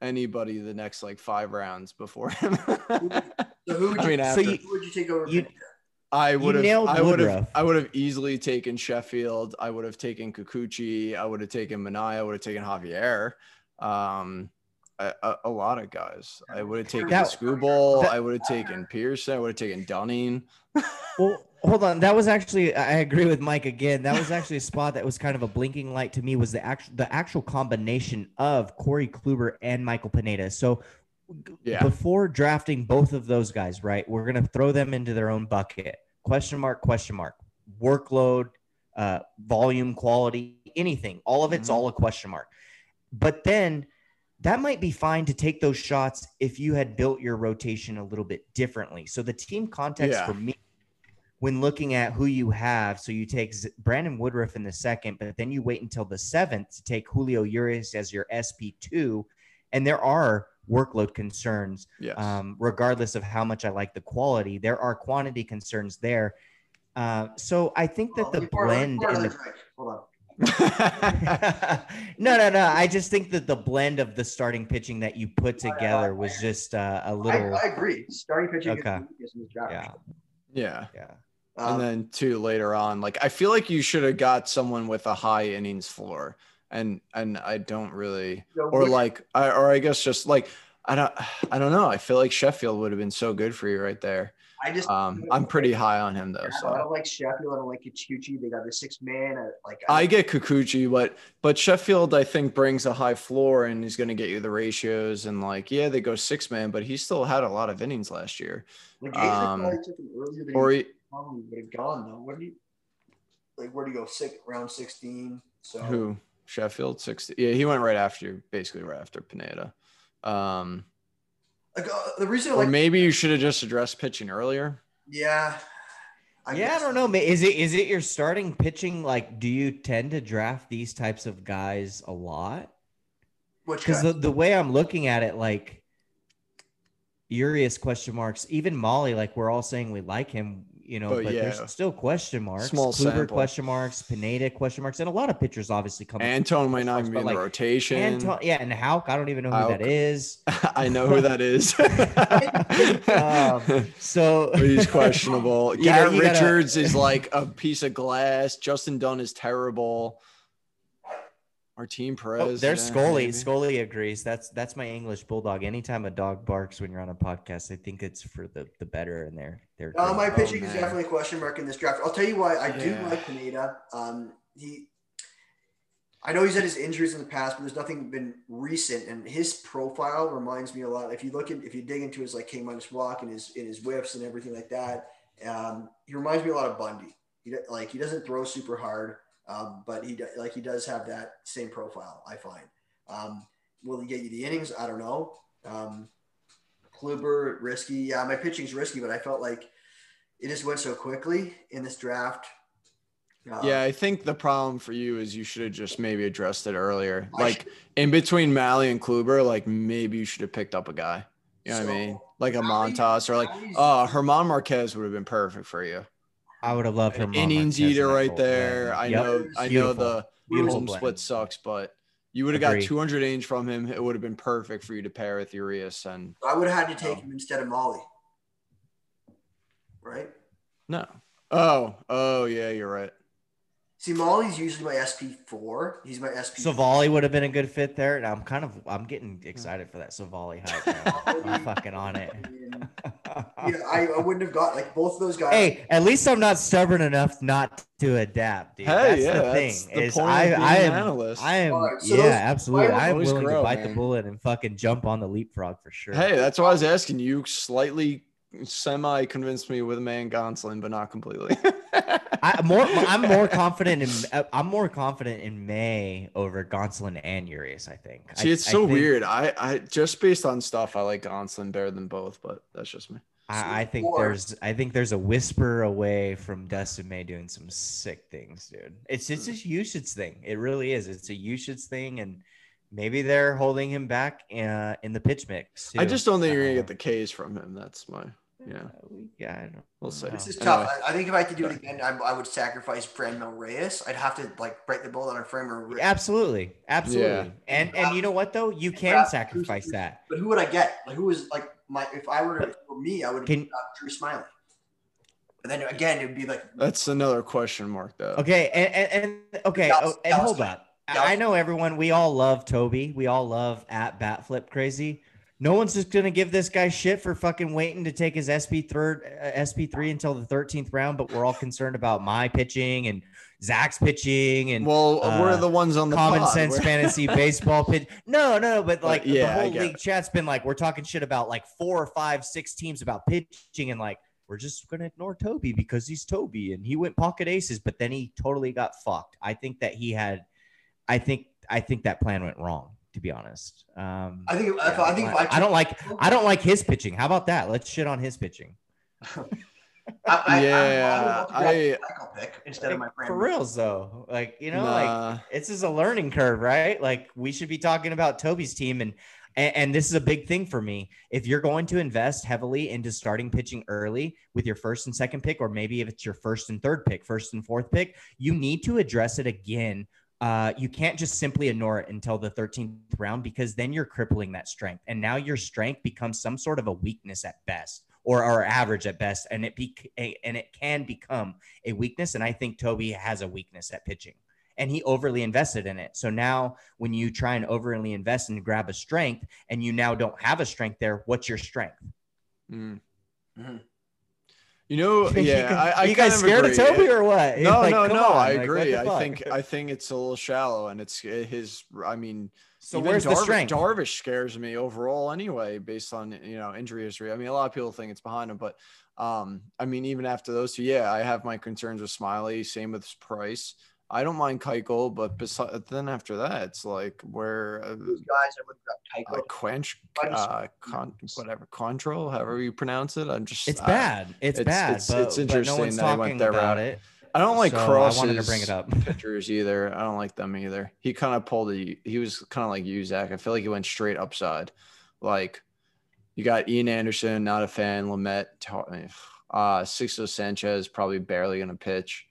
anybody the next like five rounds before him. so who would you, I mean, so you, who would you take over? You, I would have. I would have. I would have easily taken Sheffield. I would have taken Kikuchi. I would have taken Manaea. I would have taken Javier. Um, a, a, a, lot of guys. I would have taken that, Skubal. I would have taken Pearson. I would have taken Dunning. well, hold on. That was actually. I agree with Mike again. That was actually a spot that was kind of a blinking light to me. Was the actual the actual combination of Corey Kluber and Michael Pineda. So yeah. before drafting both of those guys, right? We're gonna throw them into their own bucket question mark, question mark, workload, uh, volume, quality, anything. All of it's mm-hmm. all a question mark. But then that might be fine to take those shots if you had built your rotation a little bit differently. So the team context yeah. for me when looking at who you have, so you take Brandon Woodruff in the second, but then you wait until the seventh to take Julio Urias as your SP2. And there are workload concerns. Yes. Um, regardless of how much I like the quality, there are quantity concerns there. Uh, so I think that the blend in the hold on. no, no, no. I just think that the blend of the starting pitching that you put together was just uh, a little. I, I, agree. Starting pitching okay. Yeah. Yeah. Yeah. Um, and then two later on, like I feel like you should have got someone with a high innings floor and and I don't really or like I or I guess just like I don't I don't know. I feel like Sheffield would have been so good for you right there. I just um I'm pretty high on him though. So I don't like Sheffield. I don't like Kikuchi. They got the six man. I, like I, I get Kikuchi, but but Sheffield I think brings a high floor and he's going to get you the ratios and like yeah they go six man, but he still had a lot of innings last year. Like, um, or he, probably would have gone though. Where do you like? Where do you go? Six round sixteen. So who? Sheffield 60. Yeah, he went right after basically right after Pineda. Um, like, uh, the reason, or like, maybe you should have just addressed pitching earlier. Yeah. I yeah, I don't know. Is it is it your starting pitching? Like, do you tend to draft these types of guys a lot? Because the, the way I'm looking at it, like Urias question marks, even Mahle, like we're all saying we like him you know, but, but yeah. there's still question marks. Small Kluber sample. question marks, Pineda question marks, and a lot of pitchers obviously come. Antone might not be in like, the rotation. Yeah, and Houck, I don't even know who Houck. that is. I know who that is. um, so he's questionable. Garrett Richards gotta... is like a piece of glass. Justin Dunn is terrible. Martin Perez. Oh, there's yeah, Scully. Maybe. Scully agrees. That's that's my English bulldog. Anytime a dog barks when you're on a podcast, I think it's for the the better in there. They're uh, my pitching oh, is definitely a question mark in this draft. I'll tell you why I yeah. do like Pineda. Um, he, I know he's had his injuries in the past, but there's nothing been recent, and his profile reminds me a lot. If you look at if you dig into his like K minus walk and his in his whiffs and everything like that, um, he reminds me a lot of Bundy. He like he doesn't throw super hard. Um, but he like he does have that same profile. I find. Um, will he get you the innings? I don't know. Um, Kluber risky. Yeah, my pitching's risky, but I felt like it just went so quickly in this draft. Um, yeah, I think the problem for you is you should have just maybe addressed it earlier. Like in between Mahle and Kluber, like maybe you should have picked up a guy. You know so, what I mean? Like a Montas or like uh German Marquez would have been perfect for you. I would have loved her. Innings eater right there. I yep. know. I know the Beautiful split sucks, but you would have got 200 innings from him. It would have been perfect for you to pair with Urias, and I would have had to oh. take him instead of Mahle. Right? No. Oh, oh yeah, you're right. See, Mahle's usually my SP four. He's my SP. Civale would have been a good fit there. And I'm kind of I'm getting excited for that Civale hype. now. Oh, I'm fucking on it. yeah, I, I wouldn't have got like both of those guys. Hey, at least I'm not stubborn enough not to adapt, dude. Hey, that's yeah, the that's thing. the is point of I, being I an am, analyst. I am, Alright, so yeah, those- absolutely. I'm always willing grow, to bite man. the bullet and fucking jump on the leapfrog for sure. Hey, that's why I was asking you. Slightly, semi convinced me with man Gonsolin, but not completely. I more, I'm more confident in, uh, I'm more confident in May over Gonsolin and Urias. I think. See, it's I so think- weird. I, I just based on stuff, I like Gonsolin better than both, but that's just me. I, I think Or- there's I think there's a whisper away from Dustin May doing some sick things, dude. It's it's a usage thing. It really is. It's a usage thing, and maybe they're holding him back uh, in the pitch mix. I just don't think you're gonna Uh, get the K's from him. That's my yeah. we- yeah, I don't. We'll see. This is tough. Anyway. I, I think if I had to do it again, I, I would sacrifice Franmil Reyes. I'd have to like break the bullet on Franmil Reyes. Absolutely, absolutely. Yeah. And and you know what though, you can Draft- sacrifice that. But who would I get? Like who was like my if I were to for me, I would have Can- got Drew Smyly. And then again, it would be like That's another question mark though. Okay, and and, and okay, Dallas- oh, and hold fan. up. I know everyone. We all love Toby. We all love at bat flip crazy. No one's just gonna give this guy shit for fucking waiting to take his SP third uh, SP three until the thirteenth round. But we're all concerned about my pitching and Zach's pitching and Well, we're uh, the ones on the common pod. sense fantasy baseball pitch. No, no, but like yeah, the whole league it. chat's been like, we're talking shit about like four or five, six teams about pitching, and like we're just gonna ignore Toby because he's Toby and he went pocket aces, but then he totally got fucked. I think that he had, I think, I think that plan went wrong. To be honest, um, I think if, I think if I, I don't like, I don't like his pitching. How about that? Let's shit on his pitching. I, I, Yeah, I, I, I- Michael pick instead of my Like, Franmil. for reals though, like you know, like Nah. this is a learning curve, right? Like we should be talking about Toby's team and, and and this is a big thing for me. If you're going to invest heavily into starting pitching early with your first and second pick, or maybe if it's your first and third pick, first and fourth pick, you need to address it again. Uh, you can't just simply ignore it until the 13th round because then you're crippling that strength, and now your strength becomes some sort of a weakness at best, or or average at best, and it be and it can become a weakness. And I think Toby has a weakness at pitching and he overly invested in it. So now when you try and overly invest and grab a strength and you now don't have a strength there, what's your strength? Mm. Mhm. You know, yeah, I, I you guys scared of agree. Toby or what? No, Like, no, no. on, I agree. the I think I think it's a little shallow, and it's his. I mean, so. Where's the Darvish, strength? Darvish scares me overall, anyway, based on you know injury history. I mean, a lot of people think it's behind him, but um, I mean, even after those two, yeah, I have my concerns with Smyly. Same with Price. I don't mind Keuchel, but besides, then after that, it's like where uh, Those guys I would grab uh, quench, uh, con, whatever, control, however you pronounce it. I'm just it's I- bad. It's, it's- bad. it's- but, it's but interesting no one's that he went talking that about route. it. I don't like So I wanted to bring it up. pitchers either. I don't like them either. He kind of pulled a. He was kind of like you, Zach. I feel like he went straight upside. Like you got Ian Anderson, not a fan. Lamet, uh, Sixto Sanchez probably barely gonna pitch.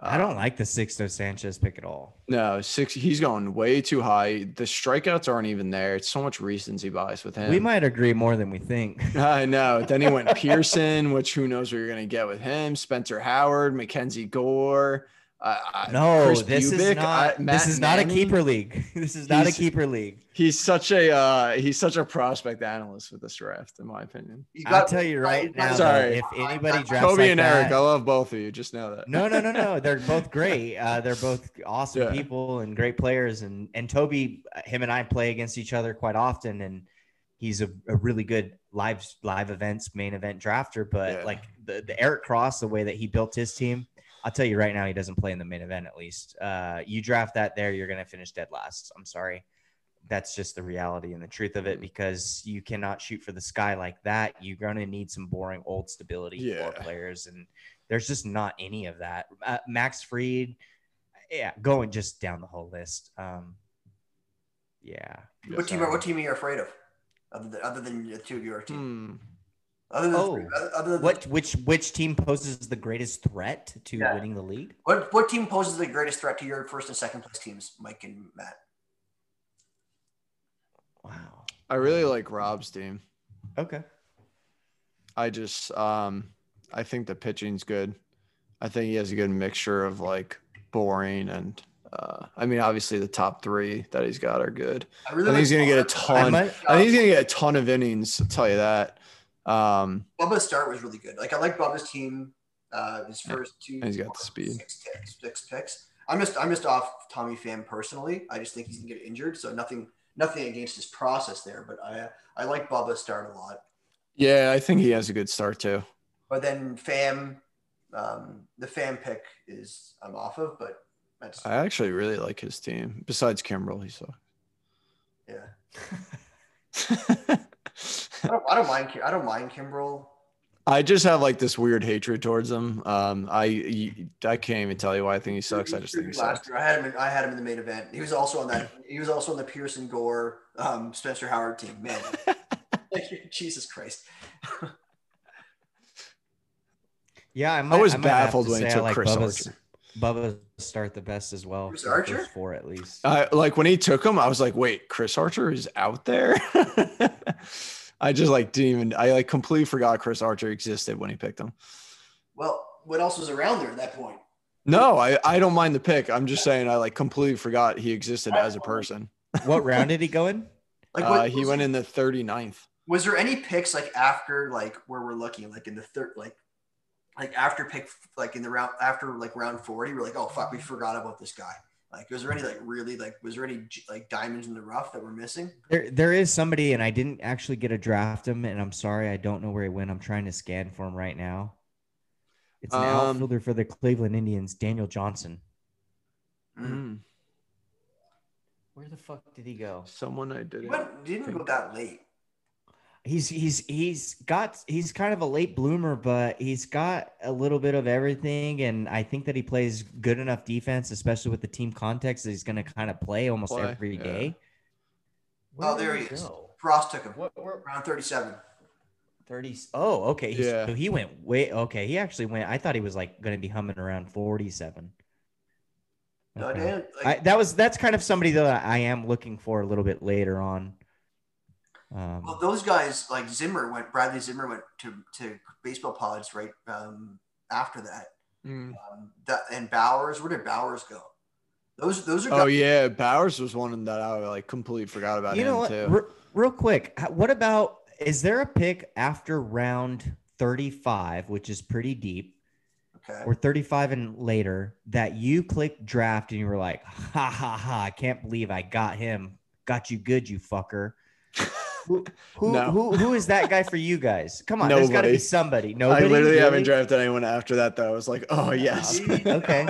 I don't like the Sixto Sanchez pick at all. No, six. He's going way too high. The strikeouts aren't even there. It's so much recency bias with him. We might agree more than we think. I know. Then he went Pearson, which who knows what you're gonna get with him. Spencer Howard, Mackenzie Gore. Uh, uh, No, Chris this is not. uh, this Matt is not a keeper league. This is not a keeper league. He's such a uh, he's such a prospect analyst with this draft, in my opinion. He's I'll got- tell you right he's now. Sorry. that If anybody drafts Kobe like and that, Eric, I love both of you. Just know that. no, no, no, no. They're both great. Uh, they're both awesome Yeah. people and great players. And and Toby, him and I play against each other quite often, and he's a, a really good live live events main event drafter. But Yeah. like the, the Eric Cross, the way that he built his team, I'll tell you right now, he doesn't play in the main event. At least uh, you draft that there, you're gonna finish dead last. I'm sorry. That's just the reality and the truth of it because you cannot shoot for the sky like that. You're going to need some boring old stability Yeah. for players. And there's just not any of that. Uh, Max Fried, yeah, going just down the whole list. Um, yeah. What team? Are, what team are you afraid of? Other than, other than the two of your team. Hmm. Other than Oh. other- other than What which which team poses the greatest threat to Yeah. winning the league? what what team poses the greatest threat to your first and second place teams, Mike and Matt? Wow. I really like Rob's team. Okay. I just um I think the pitching's good. I think he has a good mixture of like boring and uh, I mean, obviously the top three that he's got are good. I really I think he's gonna get a ton. I, might- think he's gonna get a ton of innings. I'll tell you that. Um, Bubba's start was really good. Like I like Bubba's team. Uh, his Yeah. first two, he's got the speed. six picks, six picks. I'm just I'm just off Tommy Pham personally. I just think he's gonna get injured. So nothing nothing against his process there, but I I like Bubba's start a lot. yeah, I think he has a good start too. But then Pham, um, the Pham pick is I'm off of, but that's I actually really like his team. Besides Kimbrel, he sucks. yeah. I don't, I don't mind Ki- I don't mind Kimbrel. I just have like this weird hatred towards him. Um, I I can't even tell you why I think he sucks. I just think he last sucks. year. I had him. In, I had him in the main event. He was also on that. He was also on the Pearson Gore, um, Spencer Howard team. Man, like, Jesus Christ. Yeah, I, might, I was might baffled when he I took like Chris Bubba's, Archer. Bubba's start the best as well. Chris Archer? first four at least. I like when he took him. I was like, wait, Chris Archer is out there. I just like didn't even. I like completely forgot Chris Archer existed when he picked him. Well, what else was around there at that point? No, I I don't mind the pick. I'm just saying I like completely forgot he existed as a person. what round did he go in? Like, Uh, what, he was, went in the 39th. Was there any picks like after like where we're looking, like in the third, like, like after pick, like in the round after like round forty, we're like, oh fuck, we forgot about this guy. Like, was there any like really like was there any like diamonds in the rough that were missing? There, there is somebody, and I didn't actually get a draft him, and I'm sorry, I don't know where he went. I'm trying to scan for him right now. It's an Um, outfielder for the Cleveland Indians, Daniel Johnson. Mm. Where the fuck did he go? someone I He did. went, didn't go that late. He's he's he's got he's kind of a late bloomer, but he's got a little bit of everything, and I think that he plays good enough defense, especially with the team context. That he's going to kind of play almost Play, every yeah. day. Oh, Where did there he is. go? Frost took him What, where, round thirty-seven. 30 oh okay He's- Yeah. so he went way okay he actually went i thought he was like going to be humming around 47 No, Okay. Dan, I, that was that's kind of somebody that i am looking for a little bit later on um, well, those guys like Zimmer went. Bradley Zimmer went to to baseball pods right um, after that. Mm. Um, that and Bowers. Where did Bowers go? Those those are. Oh yeah, Bowers was one that I like completely forgot about you him know what too. Re- real quick what about is there a pick after round 35 which is pretty deep Okay. or 35 and later that you click draft and you were like ha ha ha i can't believe i got him got you good you fucker who who, No. who who is that guy for you guys come on there's got to be somebody nobody I literally Really? haven't drafted anyone after that though. I was like, oh yes. okay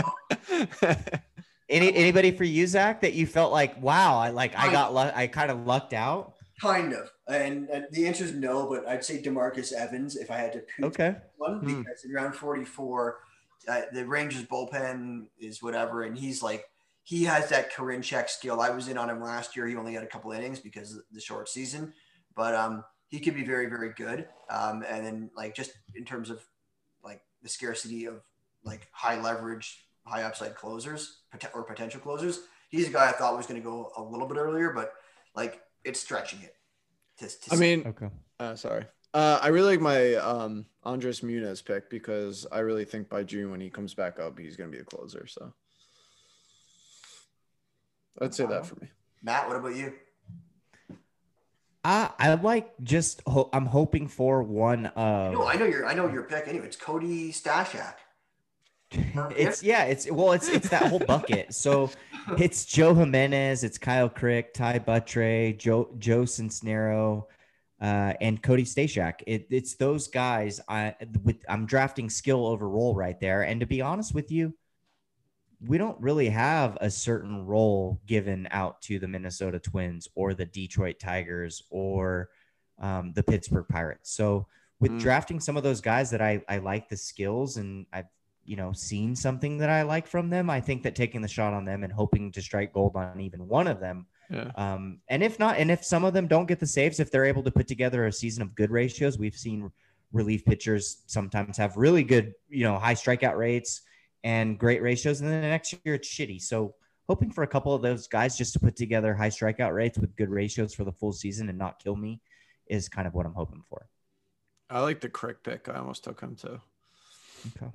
Any anybody for you, Zach, that you felt like, wow, I like I got lu- I kind of lucked out. Kind of, and, and the answer is no. But I'd say Demarcus Evans if I had to pick Okay. one Hmm. because in round forty-four, uh, the Rangers bullpen is whatever, and he's like he has that Corinne check skill. I was in on him last year. He only had a couple innings because of the short season, but um, he could be very very good. Um, and then like just in terms of like the scarcity of like high leverage, high upside closers or potential closers, he's a guy I thought was going to go a little bit earlier, but like it's stretching it. To, to I mean, Okay. uh, sorry. Uh, I really like my um, Andres Muñoz pick because I really think by June when he comes back up, he's going to be the closer. So I'd say that for me. Matt, what about you? I I like just ho- I'm hoping for one of No, I know your I know your pick anyway. It's Cody Stashak. it's yeah, it's well, it's it's that whole bucket. So it's Joe Jimenez, it's Kyle Crick, Ty Buttrey, Joe Joe Cincinnaro, uh, and Cody Stashak. It, it's those guys. I with I'm drafting skill over role right there. And to be honest with you, we don't really have a certain role given out to the Minnesota Twins or the Detroit Tigers or um, the Pittsburgh Pirates. So with Mm. drafting some of those guys that I, I like the skills and I've you know seen something that I like from them, I think that taking the shot on them and hoping to strike gold on even one of them Yeah. um, and if not, and if some of them don't get the saves, if they're able to put together a season of good ratios, we've seen relief pitchers sometimes have really good, you know, high strikeout rates and great ratios, and then the next year it's shitty. So hoping for a couple of those guys just to put together high strikeout rates with good ratios for the full season and not kill me is kind of what I'm hoping for. I like the Crick pick. I almost took him too. Okay.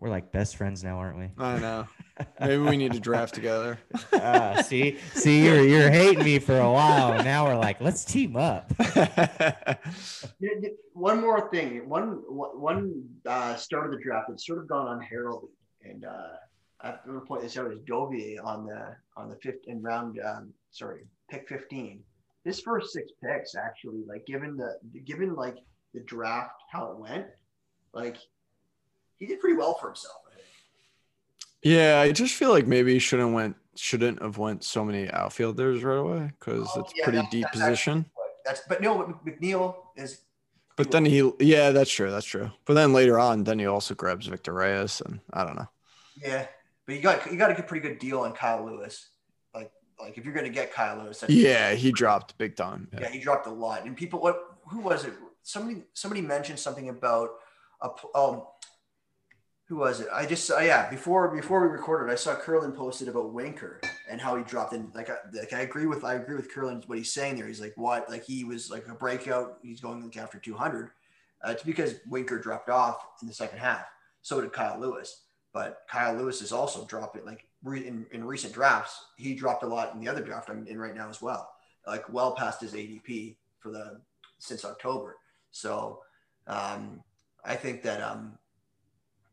You, We're like best friends now, aren't we? I know. Maybe we need to draft together. Uh, see, see, you're you're hating me for a while. Now we're like, let's team up. One more thing. One one uh, start of the draft that's sort of gone unheralded, and uh, I'm going to point this out is Dovier on the on the fifth in round. Um, sorry, pick 15. This first six picks actually, like given the given like the draft how it went, like he did pretty well for himself. I think. Yeah, I just feel like maybe he shouldn't went shouldn't have went so many outfielders right away because Oh, it's yeah, pretty that's- deep that's position. That's but no, McNeil is. But then he, yeah, that's true, that's true. But then later on, then he also grabs Victor Reyes, and I don't know. Yeah, but you got you got a pretty good deal on Kyle Lewis. Like like if you're going to get Kyle Lewis, Yeah, he dropped big time. yeah, Yeah. he dropped a lot. And people, what who was it? Somebody somebody mentioned something about a um. Who was it? I just uh, yeah before before we recorded, I saw Curlin posted about Winker and how he dropped in. Like I, like I agree with I agree with Curlin what he's saying there. He's like what like he was like a breakout. He's going like after 200. Uh, it's because Winker dropped off in the second half. So did Kyle Lewis. But Kyle Lewis is also dropping like re- in, in recent drafts. He dropped a lot in the other draft I'm in right now as well. Like well past his ADP for the since October. So um, I think that um,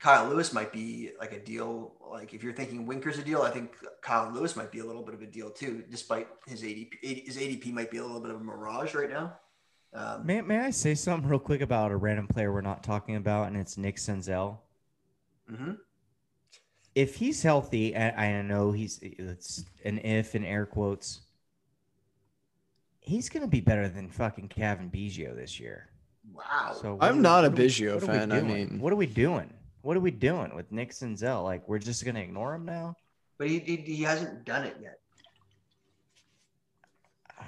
Kyle Lewis might be like a deal. Like if you're thinking Winker's a deal, I think Kyle Lewis might be a little bit of a deal too, despite his ADP. His ADP might be a little bit of a mirage right now. Um, May, may I say something real quick about a random player we're not talking about, and it's Nick Senzel. mhm. If he's healthy, and I know he's it's an if in air quotes, he's gonna be better than fucking Cavan Biggio this year. Wow. So I'm are not a what Biggio what are we fan. I mean, what are we doing? What are we doing with Nick Senzel? Like, we're just gonna ignore him now? but he, he, he hasn't done it yet.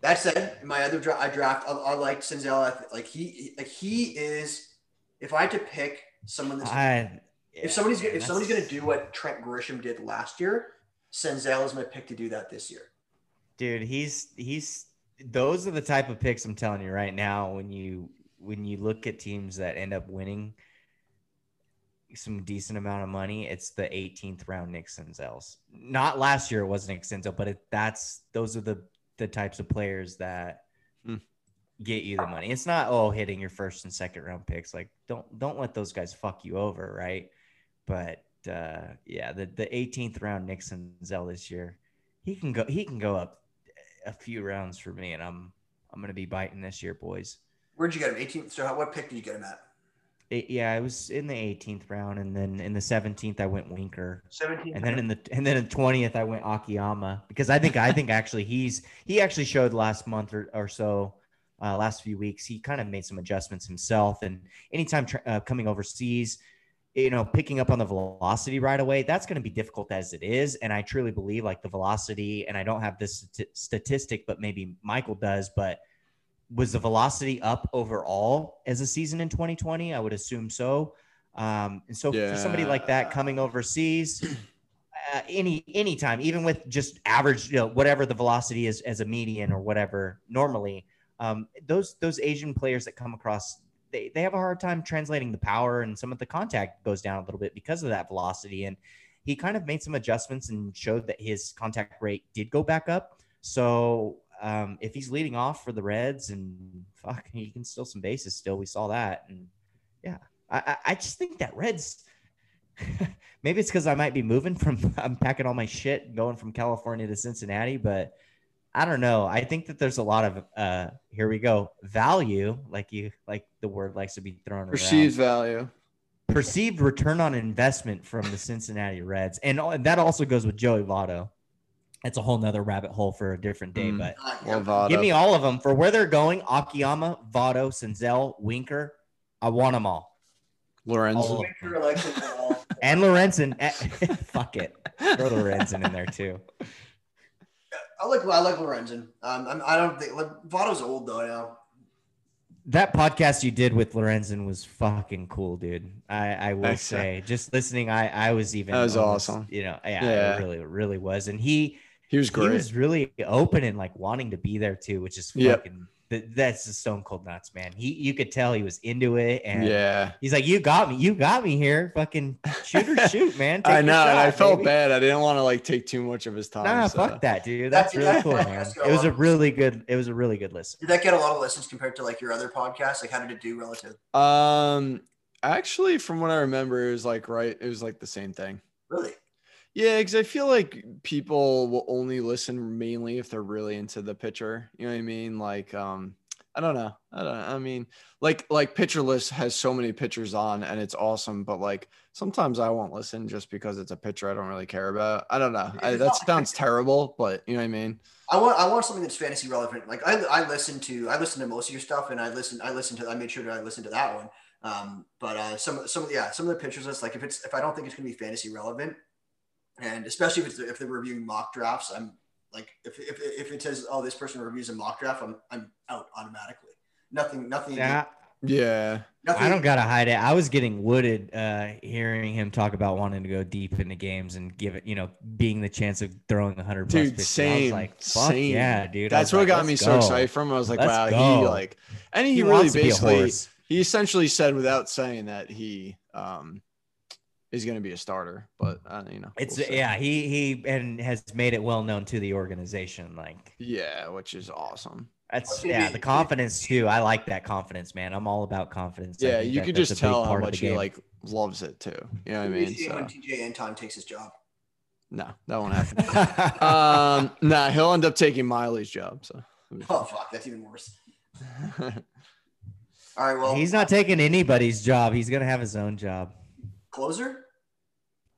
That said, my other draft, I draft, I, I like Senzel. Like he, like he is. If I had to pick someone that's, I, if somebody's if somebody's gonna do what Trent Grisham did last year, Senzel is my pick to do that this year. dude he's he's those are the type of picks i'm telling you right now when you when you look at teams that end up winning some decent amount of money it's the 18th round nick senzel's not last year it was nick senzel but it, that's those are the the types of players that Hmm. get you the money it's not oh hitting your first and second round picks like don't don't let those guys fuck you over right but uh yeah the the 18th round nick senzel this year he can go he can go up a few rounds for me and i'm i'm gonna be biting this year boys Where'd you get him? 18th. So how, what pick did you get him at? It- yeah i was in the 18th round and then in the 17th i went winker. 17th. and then in the and then in the 20th i went akiyama because i think i think actually he's he actually showed last month or, or so uh, last few weeks he kind of made some adjustments himself. And anytime tra- uh, coming overseas you know picking up on the velocity right away that's going to be difficult as it is. And i truly believe like the velocity and i don't have this st- statistic but maybe michael does but was the velocity up overall as a season in 2020 i would assume so. Um, and so for somebody like that coming overseas uh, any anytime even with just average you know whatever the velocity is as a median or whatever normally um, those those asian players that come across they, they have a hard time translating the power and some of the contact goes down a little bit because of that velocity. And he kind of made some adjustments and showed that his contact rate did go back up. So um, if he's leading off for the reds and fuck he can steal some bases still we saw that and yeah i i, just think that reds maybe it's because I might be moving from I'm packing all my shit and going from California to Cincinnati, but I don't know. I think that there's a lot of uh here we go value, like you like the word likes to be thrown around perceived around. value. Perceived return on investment from the Cincinnati Reds, and that also goes with Joey Votto. That's a whole nother rabbit hole for a different day, Mm. but Well, give me all of them for where they're going. Akiyama, Votto, Senzel, Winker. I want them all. Lorenzo. Winker. And Lorenzen. eh, Fuck it. Throw Lorenzen in there too. I like I like Lorenzen. Um, I'm, I don't think like, Votto's old though now. That podcast you did with Lorenzen was fucking cool, dude. I, I will Thanks, say, just listening, I, I was even. That was almost, awesome. You know, yeah, Yeah. it really, really was. And he, He was great. he was really open and like wanting to be there too, which is Yep. fucking that's the stone cold nuts, man. He you could tell he was into it, and Yeah. he's like, "You got me, you got me here, fucking shoot or shoot, man." Take I your know, and I shot, felt baby." bad. I didn't want to like take too much of his time. Nah, so- fuck that, dude. That's That's- really cool, man. It was a really good. It was a really good listen. Did that get a lot of listens compared to like your other podcasts? Like, how did it do relative? Um, actually, from what I remember, it was like right. It was like the same thing. Really? Yeah, because I feel like people will only listen mainly if they're really into the pitcher. You know what I mean? Like, um, I don't know. I don't. I mean, like, like pitcher list has so many pitchers on, and it's awesome. But like, sometimes I won't listen just because it's a pitcher I don't really care about. I don't know. I, that sounds terrible, but you know what I mean. I want I want something that's fantasy relevant. Like I I listen to I listen to most of your stuff, and I listen I listen to I made sure that I listened to that one. Um, but uh, some some yeah some of the pictures list like if it's if I don't think it's gonna be fantasy relevant, and especially if it's if they're reviewing mock drafts, I'm like if if, if it says oh this person reviews a mock draft, I'm I'm out automatically. Nothing nothing. Yeah, Yeah. nothing I don't gotta hide it. I was getting wooded uh, hearing him talk about wanting to go deep into games and give it, you know, being the chance of throwing a hundred plus Dude, pitches. I was same, like, fuck same. yeah, dude. That's what like, got let's me so excited from him. I was like, Let's wow, he like, and he, He really wants to be a basically he essentially said without saying that he um is going to be a starter, but uh, you know, It's we'll yeah, he he and has made it well known to the organization. Like yeah, which is awesome. that's yeah, the confidence too. I like that confidence, man. I'm all about confidence. Yeah, you that could just tell how much he like loves it too. You know what I What do you mean? see when So Tejay Antone takes his job. no, that won't happen. um, nah, he'll end up taking Miley's job. So Oh fuck, that's even worse. All right, well, He's not taking anybody's job. He's gonna have his own job. Closer.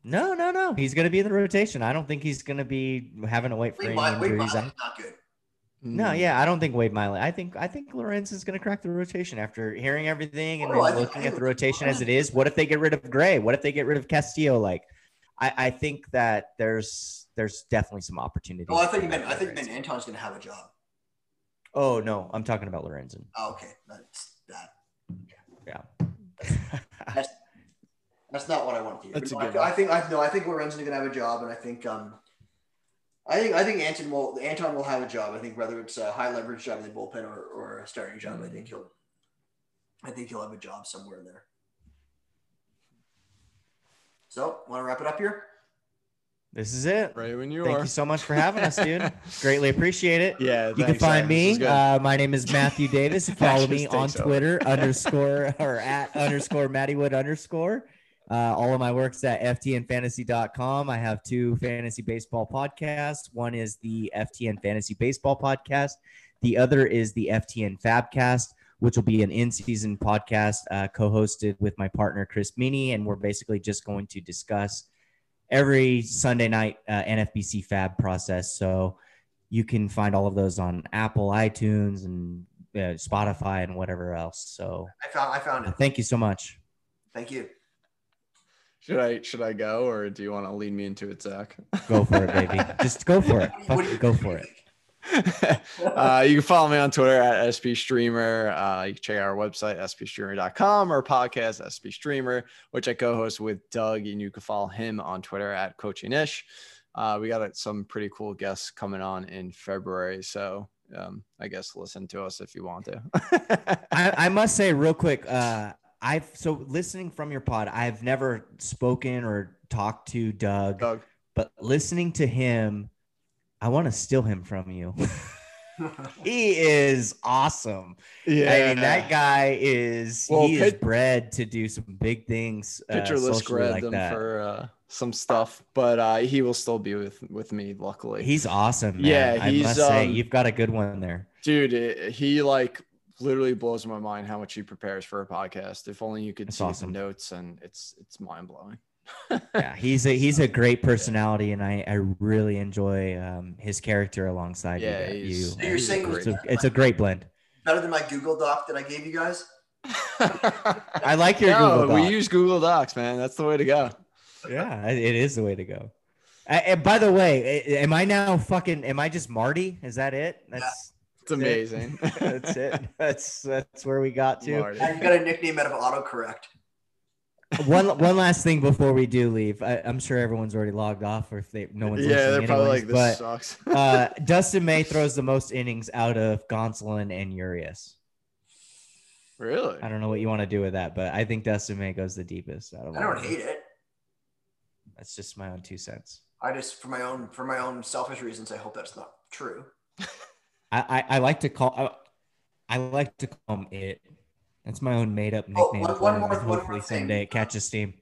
No, no, no. He's gonna be in the rotation. I don't think he's gonna be having to wait for Wade any Wade injuries. I- not good. No, yeah, I don't think Wade Miley. I think I think Lorenz is going to crack the rotation after hearing everything and Oh, think- looking at the rotation as it is. What if they get rid of Gray? What if they get rid of Castillo? Like, I, I think that there's there's definitely some opportunities. Oh, I think meant I think meant Antone's gonna have a job. Oh no, I'm talking about Lorenzen. Oh, okay, that's that. Yeah. That's that's not what I want to hear. That's But a good I, I think I no, I think Lorenzen's gonna have a job, and I think um, I think I think Antone will Antone will have a job. I think whether it's a high leverage job in the bullpen or, or a starting job, I think he'll I think he'll have a job somewhere in there. So, want to wrap it up here? this is it. right when you Thank are. you so much for having us, dude. Greatly appreciate it. Yeah, You can find Aaron. Me. Uh, my name is Matthew Davis. Follow me on takes over. Twitter underscore or at underscore Mattywood underscore. Uh, all of my work's at ftnfantasy.com. I have two fantasy baseball podcasts. One is the FTN Fantasy Baseball Podcast. The other is the FTN Fabcast, which will be an in-season podcast uh, co-hosted with my partner Chris Meany, and we're basically just going to discuss every Sunday night uh, NFBC FAAB process. So you can find all of those on Apple, iTunes, and uh, Spotify, and whatever else. So I found I found it. thank you so much. Thank you. Should I should I go or do you want to lead me into it, Zach? Go for it, baby. Just go for it. Go for it. uh, you can follow me on Twitter at SP Streamer. Uh, you can check out our website, spstreamer.com, or podcast, SP Streamer, which I co host with Doug. And you can follow him on Twitter at Coaching Ish. Uh, we got uh, some pretty cool guests coming on in February. So um, I guess listen to us if you want to. I, I must say real quick, uh, I've so listening from your pod, I've never spoken or talked to Doug, Doug. but listening to him, I want to steal him from you. he is awesome. Yeah. I mean, that guy is Well, he is bred to do some big things. Uh, Pitcher list grabbed like that. for uh, some stuff, but uh, he will still be with, with me, luckily. He's awesome. Man. Yeah, I he's, must say um, you've got a good one there. dude it, he like literally blows my mind how much he prepares for a podcast if only you could That's see awesome. the notes and it's it's mind-blowing Yeah, he's a he's a great personality, and I I really enjoy um, his character alongside Yeah, you. you. So you're saying It's a, it's a great blend. better than my Google Doc that I gave you guys? I like your no, Google we use google docs man that's the way to go Yeah, it it is the way to go. I- and by the way, am I now fucking? Am I just Marty? Is that it? That's it's amazing that's it. That's that's where we got to. Marty. Now you got a nickname out of autocorrect. one one last thing before we do leave. I, am sure everyone's already logged off, or if they no one's listening, yeah, they're probably anyways, like this but, sucks. uh, Dustin May throws the most innings out of Gonsolin and Urias. really? I don't know what you want to do with that, but I think Dustin May goes the deepest. Out of I don't hate it. That's just my own two cents. I just for my own for my own selfish reasons. I hope that's not true. I I, I like to call I, I like to call him it. That's my own made up Oh, nickname. one- for one him, more- and one hopefully more thing. someday it catches steam.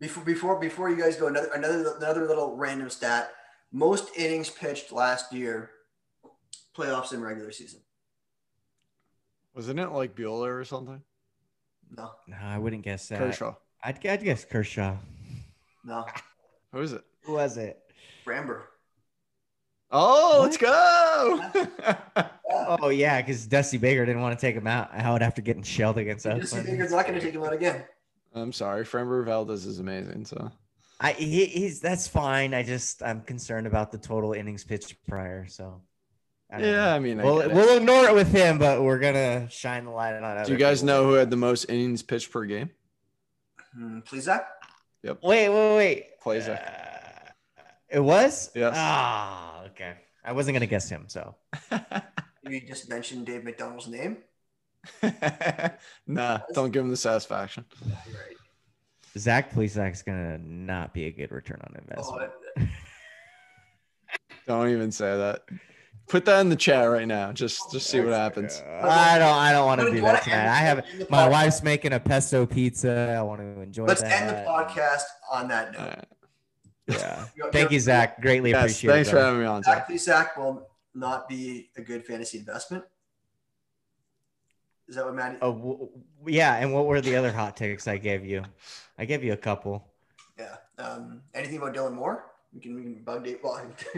Before before before you guys go, another another another little random stat: most innings pitched last year, playoffs and regular season. Wasn't it like Buehler or something? No, No, I wouldn't guess that. Kershaw. I'd, I'd guess Kershaw. no, Who is it? Who was it? Framber. Oh, let's go. Oh yeah, because Dusty Baker didn't want to take him out. How would after getting shelled against us. Oakland. Baker's not going to take him out again. I'm sorry. Framber Valdez is amazing. So I he, he's that's fine. I just I'm concerned about the total innings pitched prior. So I yeah, know. I mean, I we'll we'll ignore it with him, but we're gonna shine the light on. do you guys people. know who had the most innings pitched per game? Please, Zach. Wait, wait, wait. Plesac. Uh, it was. Yes. Ah, okay. Uh, I wasn't gonna guess him. So You just mentioned Dave McDonald's name. nah, don't give him the satisfaction. Yeah, you're right. Zach Plesac's gonna not be a good return on Oh, investment. Don't even say that. Put that in the chat right now. Just just see what happens. I don't. I don't want to Wanna- do that tonight. I have my wife's making a pesto pizza. I want to enjoy Let's that. end the podcast on that note. Alright. Yeah. Thank you, Zach. Greatly Yes, appreciate thanks it. Thanks for having me on. Zach. Zach will not be a good fantasy investment. Is that what Maddie? Oh, w- w- yeah. And what were the other hot takes I gave you? I gave you a couple. Yeah. Um, anything about Dylan Moore? We can we can bug Dave. Well,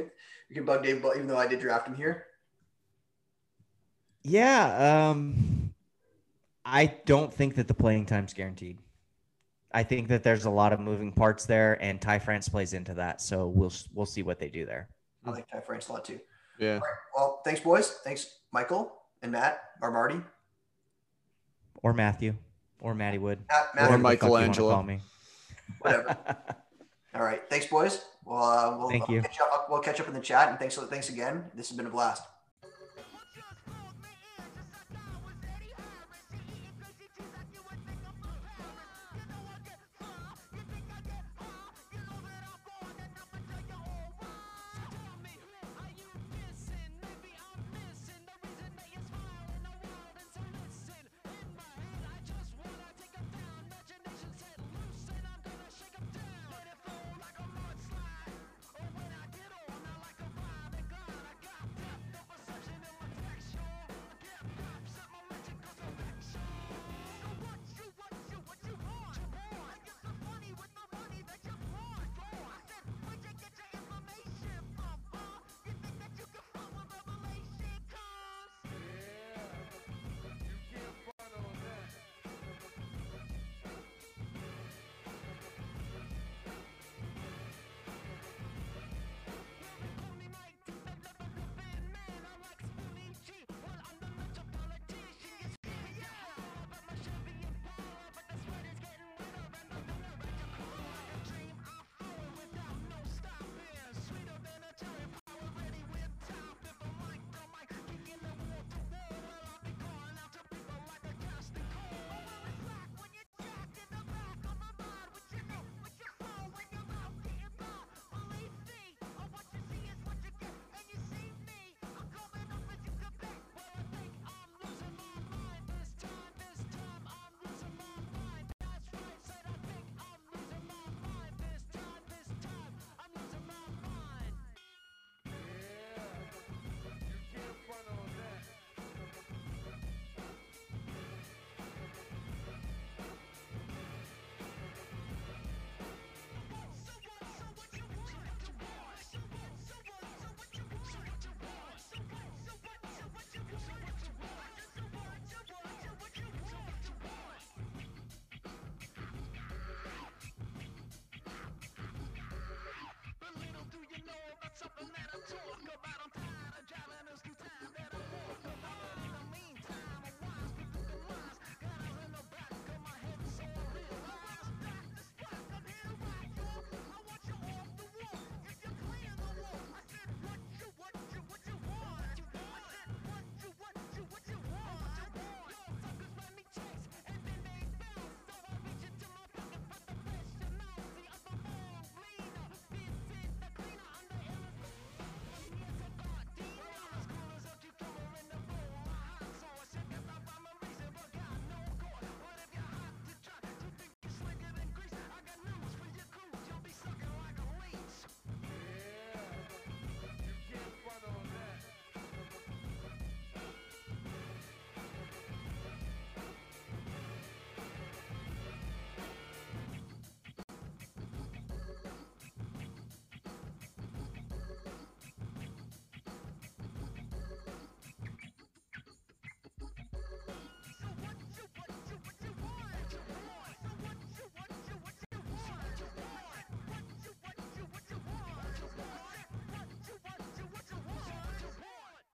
we can bug Dave, but even though I did draft him here. Yeah. Um, I don't think that the playing time's guaranteed. I think that there's a lot of moving parts there, and Ty France plays into that. So we'll we'll see what they do there. I like Ty France a lot too. Yeah. All right. Well, thanks, boys. Thanks, Michael and Matt or Marty. Or Matthew, or Matty Wood, Matt, Matt Or whatever the fuck you wanna Michelangelo. Call me. Whatever. All right. Thanks, boys. Well, uh, we'll, Thank I'll you. Catch up, we'll catch up in the chat, and thanks. Thanks again. This has been a blast.